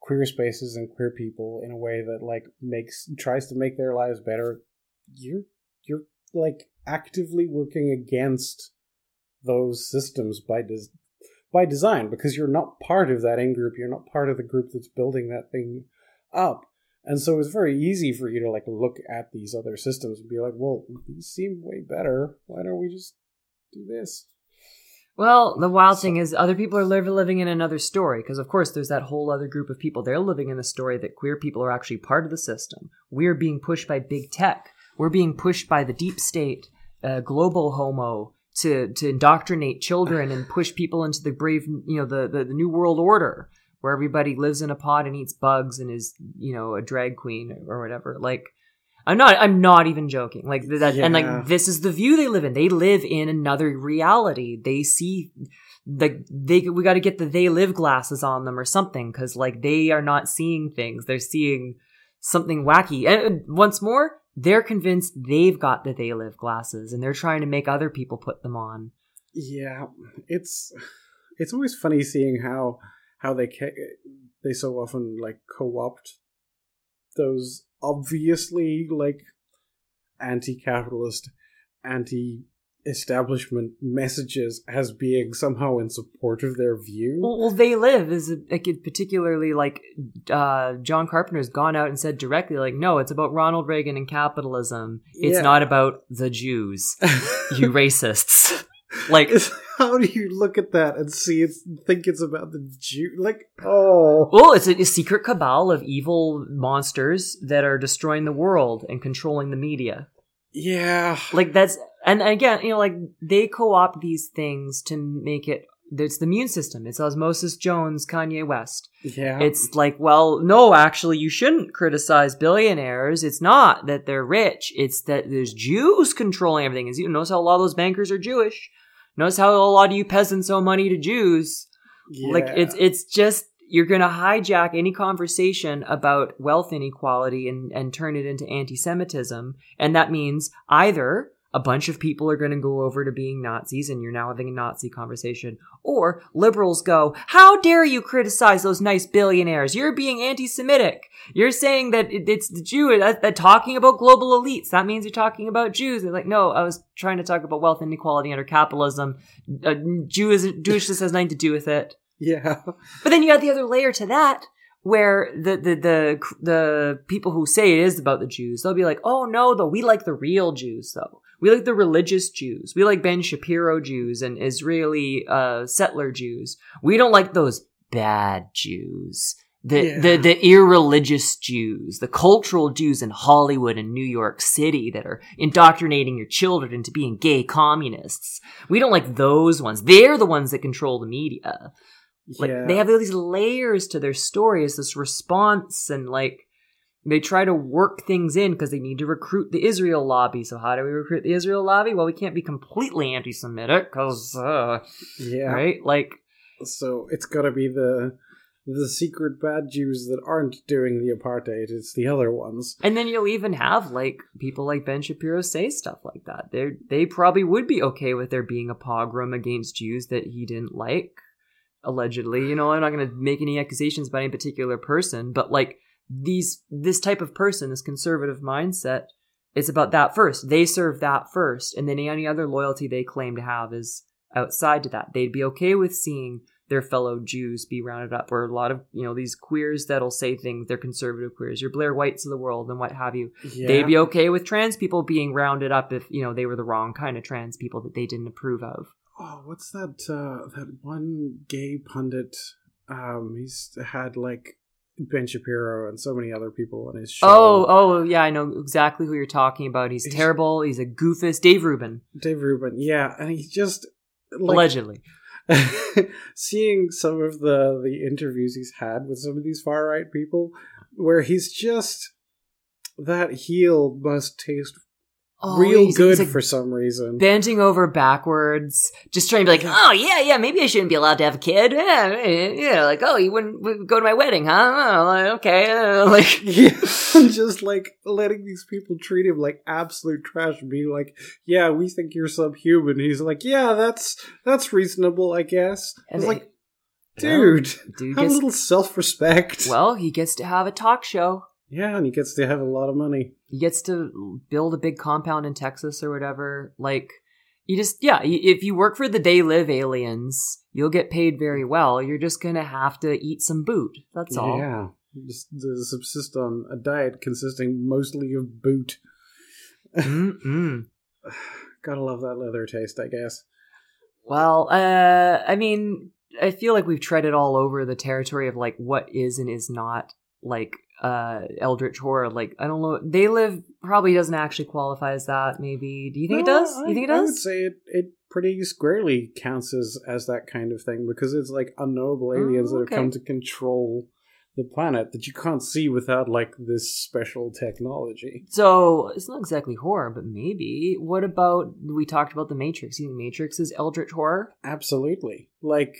queer spaces and queer people in a way that like makes tries to make their lives better you're you're like actively working against those systems by des- by design because you're not part of that in group you're not part of the group that's building that thing up. And so it's very easy for you to like look at these other systems and be like well these seem way better. Why don't we just do this Well, the wild thing is, other people are living in another story because, of course, there's that whole other group of people. They're living in the story that queer people are actually part of the system. We're being pushed by big tech. We're being pushed by the deep state, uh, global homo, to to indoctrinate children and push people into the brave, you know, the, the the new world order where everybody lives in a pod and eats bugs and is, you know, a drag queen or whatever. Like. I'm not. I'm not even joking. Like that, and like this is the view they live in. They live in another reality. They see the they. We got to get the they live glasses on them or something because like they are not seeing things. They're seeing something wacky. And and once more, they're convinced they've got the they live glasses, and they're trying to make other people put them on. Yeah, it's it's always funny seeing how how they ca- they so often like co-opt those obviously like anti-capitalist, anti-establishment messages as being somehow in support of their view. Well, well they live is like particularly like uh, John Carpenter's gone out and said directly like no, it's about Ronald Reagan and capitalism. It's Yeah. not about the Jews, you [laughs] racists. Like [laughs] how do you look at that and see it's think it's about the Jew? Like, oh, Well, it's a, a secret cabal of evil monsters that are destroying the world and controlling the media. yeah, Like that's and again, you know, like they co-opt these things to make it. It's the immune system. It's Osmosis Jones, Kanye West. yeah. It's like, well, no, actually, you shouldn't criticize billionaires. It's not that they're rich. It's that there's Jews controlling everything. Is you notice how a lot of those bankers are Jewish. Notice how a lot of you peasants owe money to Jews. Like it's it's just you're gonna hijack any conversation about wealth inequality and, and turn it into anti-Semitism, and that means either a bunch of people are gonna go over to being Nazis and you're now having a Nazi conversation, or liberals go, How dare you criticize those nice billionaires? You're being anti-Semitic. You're saying that it's the Jew that, that talking about global elites. That means you're talking about Jews. They're like, no, I was trying to talk about wealth inequality under capitalism. Uh, Jew is, Jewishness has nothing to do with it. yeah. But then you add the other layer to that, where the the the the people who say it is about the Jews, they'll be like, "Oh no, though we like the real Jews, though we like the religious Jews, we like Ben Shapiro Jews and Israeli uh, settler Jews. We don't like those bad Jews." The, Yeah. the the irreligious Jews, the cultural Jews in Hollywood and New York City that are indoctrinating your children into being gay communists. We don't like those ones. They're the ones that control the media like yeah. they have all these layers to their story as this response and like they try to work things in because they need to recruit the Israel lobby. So how do we recruit the Israel lobby? Well, we can't be completely anti-Semitic because, uh, yeah. right? Like, So it's got to be the the secret bad Jews that aren't doing the apartheid. It's the other ones. And then you'll even have like people like Ben Shapiro say stuff like that. They they probably would be okay with there being a pogrom against Jews that he didn't like. Allegedly, you know, I'm not going to make any accusations about any particular person, but like these this type of person, this conservative mindset, it's about that first. They serve that first, and then any other loyalty they claim to have is outside to that. They'd be okay with seeing their fellow Jews be rounded up, or a lot of you know these queers that'll say things. They're conservative queers, your Blair Whites of the world, and what have you. Yeah. They'd be okay with trans people being rounded up if you know they were the wrong kind of trans people that they didn't approve of. oh, what's that? Uh, that one gay pundit. Um, he's had like Ben Shapiro and so many other people on his show. Oh, oh yeah, I know exactly who you're talking about. He's He's- terrible. He's a goofus. Dave Rubin, Dave Rubin. Yeah, and he's just like allegedly. [laughs] seeing some of the the interviews he's had with some of these far right people, where he's just that heel must taste real good a for some reason. bending over backwards, just trying to be like, oh yeah, yeah, maybe I shouldn't be allowed to have a kid. [laughs] Yeah, yeah, like oh, you wouldn't go to my wedding, huh? Oh, okay, [laughs] like [laughs] Yeah, just like letting these people treat him like absolute trash and being like, "Yeah, we think you're subhuman." He's like, "Yeah, that's that's reasonable, I guess." I was like, "Dude, dude have a little self-respect." well, he gets to have a talk show. Yeah, and he gets to have a lot of money. He gets to build a big compound in Texas or whatever. Like, you just, yeah, if you work for the They Live aliens, you'll get paid very well. You're just gonna have to eat some boot. That's all. Yeah, just to subsist on a diet consisting mostly of boot. [sighs] Gotta love that leather taste, I guess. Well, uh, I mean, I feel like we've treaded all over the territory of like what is and is not like uh eldritch horror. Like, I don't know. They Live probably doesn't actually qualify as that. Maybe. Do you think it does? I, you think it does I would say it, it pretty squarely counts as, as that kind of thing because it's like unknowable aliens Oh, that have come to control the planet that you can't see without like this special technology. So it's not exactly horror, but maybe. What about we talked about the Matrix? You think Matrix is eldritch horror? Absolutely. Like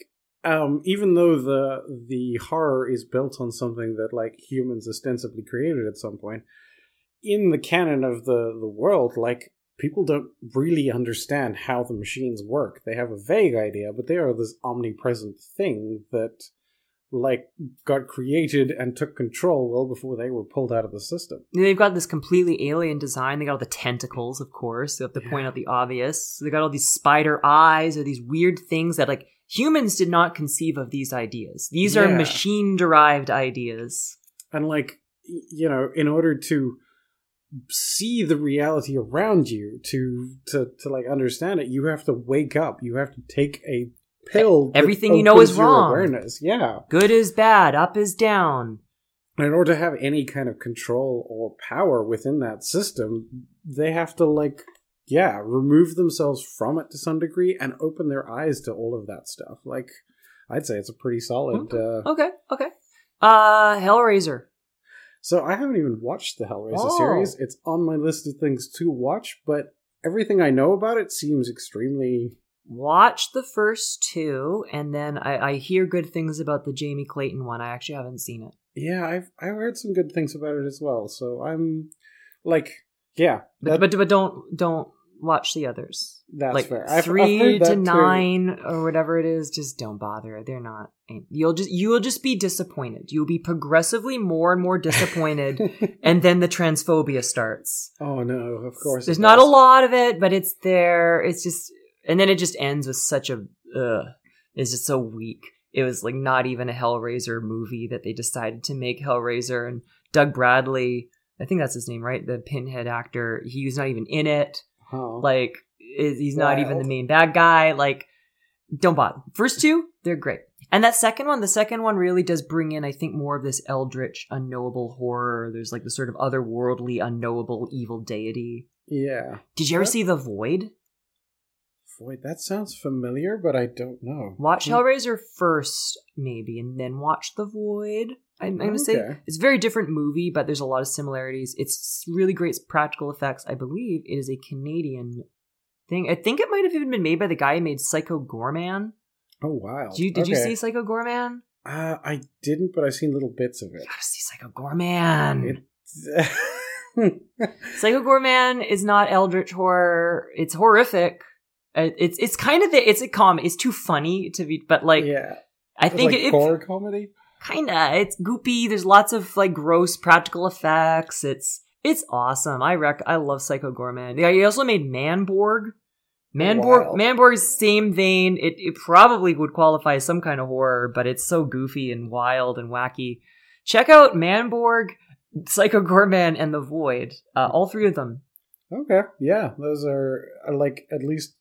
um even though the the horror is built on something that like humans ostensibly created at some point in the canon of the the world like people don't really understand how the machines work they have a vague idea but they are this omnipresent thing that like got created and took control well before they were pulled out of the system They've got this completely alien design. They got all the tentacles, of course. They have to point Yeah. out the obvious. They got all these spider eyes or these weird things that like humans did not conceive of these ideas. These are Yeah. machine derived ideas. and like you know in order to see the reality around you to to to like understand it you have to wake up you have to take a pill Everything you know is wrong. awareness yeah Good is bad, up is down. and in order to have any kind of control or power within that system they have to like yeah remove themselves from it to some degree and open their eyes to all of that stuff like i'd say it's a pretty solid uh Okay, okay. Uh Hellraiser. So I haven't even watched the Hellraiser Oh. series. It's on my list of things to watch, but everything I know about it seems extremely watch the first two, and then I, I hear good things about the Jamie Clayton one. I actually haven't seen it. Yeah, I've I've heard some good things about it as well. So I'm like yeah, But but, but don't don't watch the others. that's like fair. I've, I've 3 heard that to too. nine or whatever it is. Just don't bother. They're not. You'll just you'll just be disappointed. You'll be progressively more and more disappointed, [laughs] and then the transphobia starts. oh no, of course. There's not a lot of it, but it's there. It's just, and then it just ends with such a, ugh, it's just so weak. It was like not even a Hellraiser movie that they decided to make Hellraiser, and Doug Bradley, I think that's his name, right? The Pinhead actor, he was not even in it. Like, is- he's not even the main bad guy. Like, don't bother. First two, they're great. And that second one, the second one really does bring in, I think, more of this eldritch, unknowable horror. There's like the sort of otherworldly, unknowable evil deity. yeah. Did you ever see The Void? Void. that sounds familiar, but I don't know. Watch Hmm. Hellraiser first, maybe, and then watch The Void. I'm, I'm going to say it's a very different movie, but there's a lot of similarities. It's really great practical effects. I believe it is a Canadian thing. I think it might have even been made by the guy who made Psycho Goreman. Oh wow. Did you, did you see Psycho Goreman? Uh, I didn't, but I've seen little bits of it. You gotta see Psycho Goreman. It- [laughs] Psycho Goreman is not eldritch horror. It's horrific. Uh, It's it's kind of the, it's a comedy. It's too funny to be, but like yeah, I think like it, horror comedy. Kinda it's goopy. There's lots of like gross practical effects. It's it's awesome. I rec I love Psycho Goreman. Yeah, he also made Manborg. Manborg Wow. Manborg's same vein. It it probably would qualify as some kind of horror, but it's so goofy and wild and wacky. Check out Manborg, Psycho Goreman, and The Void. Uh, all three of them. Okay, yeah, those are are like at least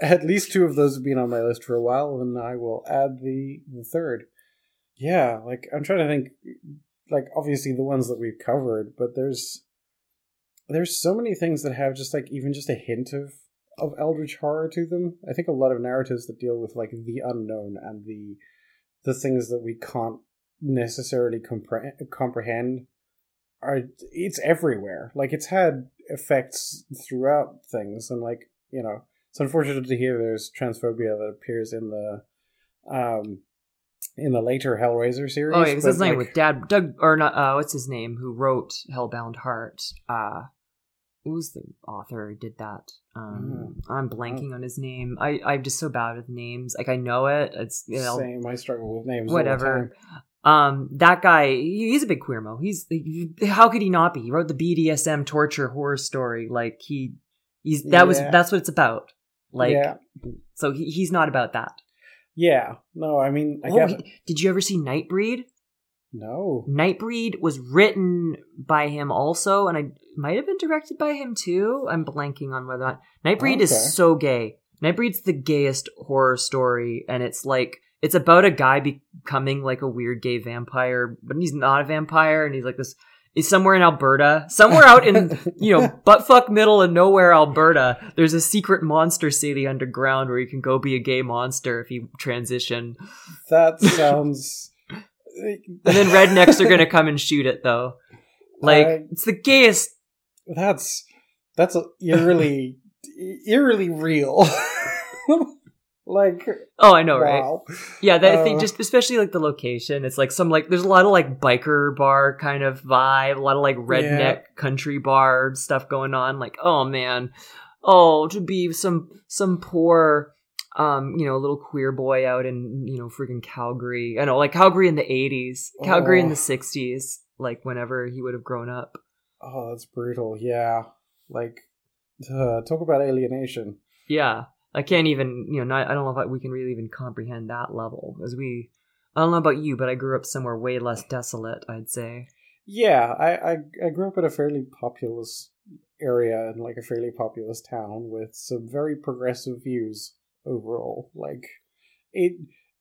at least two of those have been on my list for a while, and I will add the the third. Yeah, like I'm trying to think, like obviously the ones that we've covered, but there's there's so many things that have just like even just a hint of of eldritch horror to them. I think a lot of narratives that deal with like the unknown and the the things that we can't necessarily compre- comprehend are it's everywhere. Like it's had effects throughout things, and like you know, it's unfortunate to hear there's transphobia that appears in the um in the later Hellraiser series. Oh yeah, because his name like, with Dad Doug or not? Uh, what's his name? Who wrote Hellbound Heart? Uh, who's the author who did that? Um, Hmm. I'm blanking on his name. I I'm just so bad with names. Like I know it. It's you know same. I struggle with names. all the whatever. time. Um, that guy, he's a big queermo. He's how could he not be? He wrote the BDSM torture horror story. Like he, he's that was that's what it's about. Like yeah, so, he, he's not about that. Yeah. No, I mean, I Oh, he- did you ever see Nightbreed? no. Nightbreed was written by him also, and I might have been directed by him too. I'm blanking on whether or not Nightbreed Okay. is so gay. Nightbreed's the gayest horror story, and it's like it's about a guy becoming like a weird gay vampire, but he's not a vampire, and he's like this. He's somewhere in Alberta, somewhere out in [laughs] you know buttfuck middle of nowhere, Alberta. There's a secret monster city underground where you can go be a gay monster if you transition. that [laughs] sounds. And then rednecks are gonna come and shoot it though. [laughs] Like I- it's the gayest. that's that's a eerily eerily real. Like Oh, I know, right? Yeah, that Uh, just especially like the location. It's like some like there's a lot of like biker bar kind of vibe, a lot of like redneck Yeah. country bar stuff going on. Like, oh man, oh to be some some poor. Um, you know, little queer boy out in you know freaking Calgary. I know, like Calgary in the '80s, Calgary in Oh. the '60s, like whenever he would have grown up. Oh, that's brutal. Yeah, like uh, talk about alienation. Yeah, I can't even, you know, not, I don't know if we can really even comprehend that level. As we, I don't know about you, but I grew up somewhere way less desolate. I'd say. Yeah, I, I I grew up in a fairly populous area and like a fairly populous town with some very progressive views overall. Like it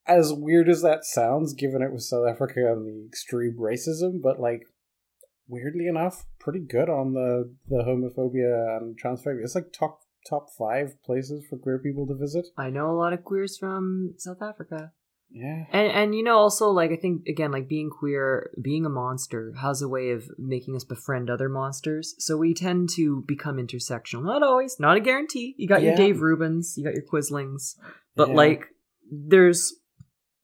as weird as that sounds, given it was South Africa and the extreme racism, but like weirdly enough, pretty good on the the homophobia and transphobia. It's like top top five places for queer people to visit. I know a lot of queers from South Africa, Yeah. and and you know also like I think again like being queer, being a monster has a way of making us befriend other monsters. So we tend to become intersectional. Not always, not a guarantee. You got your Dave Rubins, you got your Quislings, but Yeah. like there's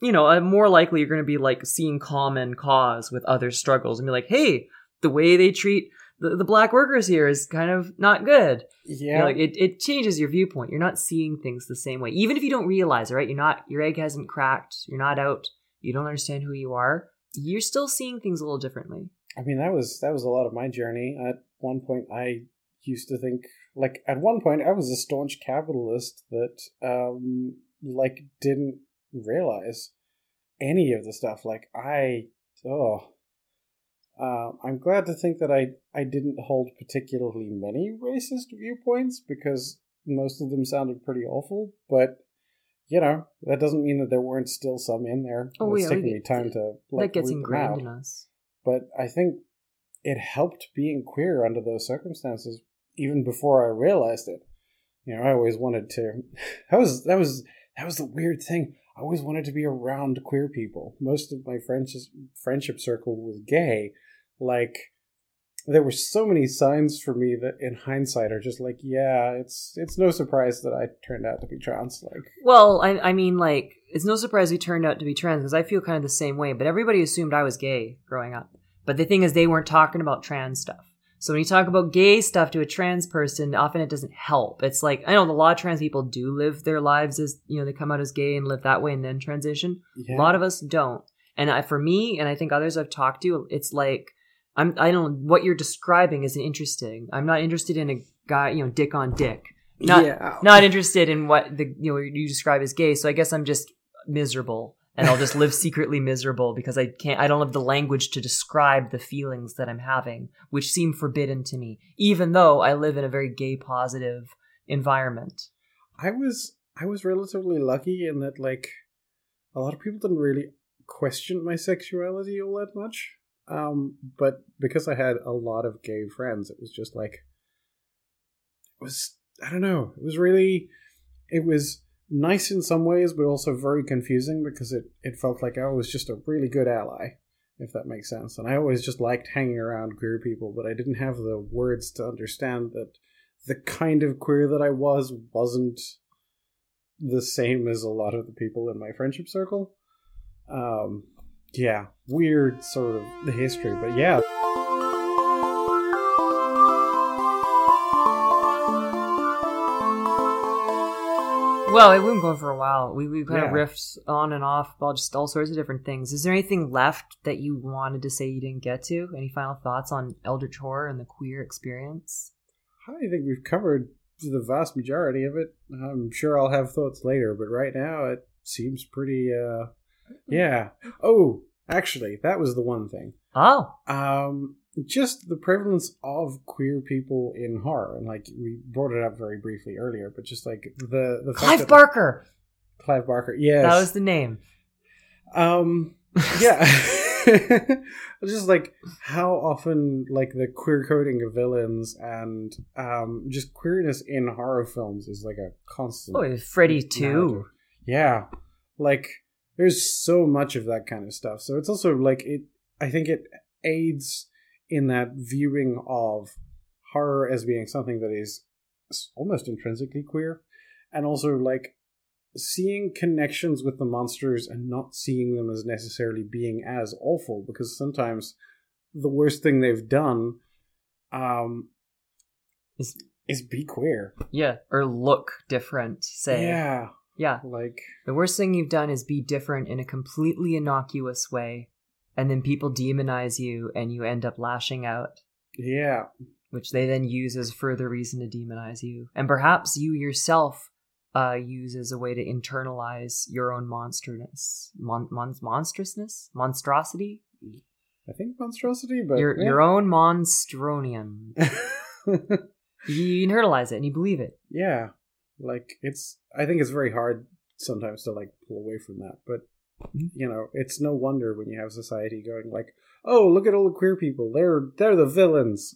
you know uh, more likely you're going to be like seeing common cause with other struggles and be like hey the way they treat the, the black workers here is kind of not good You know, Yeah. like it, it changes your viewpoint you're not seeing things the same way even if you don't realize it right you're not your egg hasn't cracked you're not out you don't understand who you are you're still seeing things a little differently I mean, that was that was a lot of my journey. At one point, I used to think like at one point I was a staunch capitalist that um like didn't realize any of the stuff. Like I oh. Uh, I'm glad to think that I, I didn't hold particularly many racist viewpoints because most of them sounded pretty awful. But you know that doesn't mean that there weren't still some in there. Oh, it's yeah, taken we- me time to like that gets ingrained in us but I think it helped being queer under those circumstances even before I realized it. You know, I always wanted to. [laughs] That was that was that was the weird thing. I always wanted to be around queer people. Most of my friendship friendship circle was gay. Like, there were so many signs for me that in hindsight are just like, yeah, it's it's no surprise that I turned out to be trans. Like, Well, I, I mean, like, it's no surprise we turned out to be trans because I feel kind of the same way. But everybody assumed I was gay growing up. But the thing is, they weren't talking about trans stuff. So when you talk about gay stuff to a trans person, often it doesn't help. It's like I know a lot of trans people do live their lives as you know they come out as gay and live that way and then transition. yeah, A lot of us don't. And I, for me, and I think others I've talked to, it's like I'm. I don't. What you're describing isn't interesting. I'm not interested in a guy, you know, dick on dick. Not yeah, not interested in what the you know you describe as gay. So I guess I'm just miserable, and I'll just [laughs] live secretly miserable because I can't. I don't have the language to describe the feelings that I'm having, which seem forbidden to me, even though I live in a very gay positive environment. I was I was relatively lucky in that like a lot of people didn't really question my sexuality all that much. Um, but because I had a lot of gay friends, it was just like it was I don't know. It was really it was nice in some ways, but also very confusing because it it felt like I was just a really good ally, if that makes sense. And I always just liked hanging around queer people, but I didn't have the words to understand that the kind of queer that I was wasn't the same as a lot of the people in my friendship circle. Um, yeah, weird sort of the history, but yeah. Well, we've been going for a while. We we kind of Yeah. riffed on and off about just all sorts of different things. Is there anything left that you wanted to say you didn't get to? Any final thoughts on Eldritch horror and the queer experience? I think we've covered the vast majority of it. I'm sure I'll have thoughts later, but right now it seems pretty. uh Yeah. Oh, actually, that was the one thing. Oh, Um, just the prevalence of queer people in horror, and like we brought it up very briefly earlier, but just like the the Clive that- Barker. Clive Barker, yes, That was the name. Um, [laughs] yeah. [laughs] just like how often like the queer coding of villains and um just queerness in horror films is like a constant. Oh, Freddy too. Yeah, like there's so much of that kind of stuff. So it's also like it. I think it aids in that viewing of horror as being something that is almost intrinsically queer, and also like seeing connections with the monsters and not seeing them as necessarily being as awful because sometimes the worst thing they've done um Is- is be queer Yeah, or look different. Say, yeah yeah. like The worst thing you've done is be different in a completely innocuous way, and then people demonize you, and you end up lashing out. yeah which they then use as further reason to demonize you. And perhaps you yourself uh, use as a way to internalize your own monsterness, mon- mon- monstrousness, monstrosity, i think monstrosity but your yeah. your own monstronium. [laughs] you internalize it and you believe it. yeah like it's i think it's very hard sometimes to like pull away from that but. You know it's no wonder when you have society going like oh look at all the queer people they're they're the villains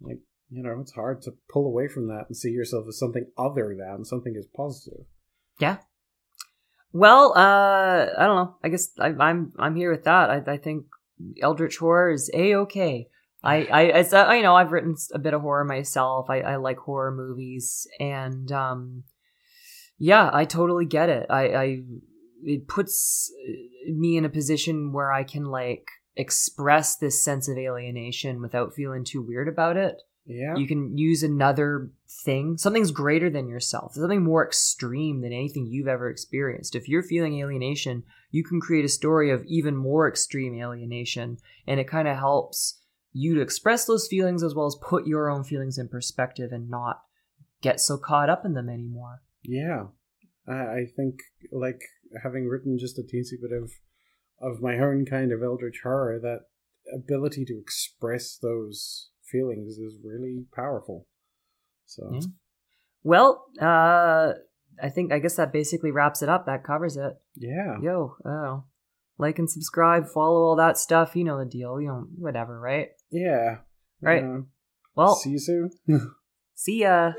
like you know it's hard to pull away from that and see yourself as something other than something as positive Yeah. Well, uh, I don't know. I guess I, I'm I'm here with that. I, I think Eldritch horror is a okay. I I it's, uh, you know I've written a bit of horror myself. I, I like horror movies, and um, yeah, I totally get it. I, I it puts uh, me in a position where I can like express this sense of alienation without feeling too weird about it. Yeah. You can use another thing. Something's greater than yourself. Something more extreme than anything you've ever experienced. If you're feeling alienation you can create a story of even more extreme alienation and it kind of helps you to express those feelings as well as put your own feelings in perspective and not get so caught up in them anymore. Yeah, I, I think like having written just a teensy bit of of my own kind of eldritch horror, that ability to express those feelings is really powerful. So Yeah. well uh i think i guess that basically wraps it up. That covers it. Yeah, yo oh. Like and subscribe follow all that stuff. You know the deal. You know whatever right? Yeah, Right. Uh, well see you soon. [laughs] see ya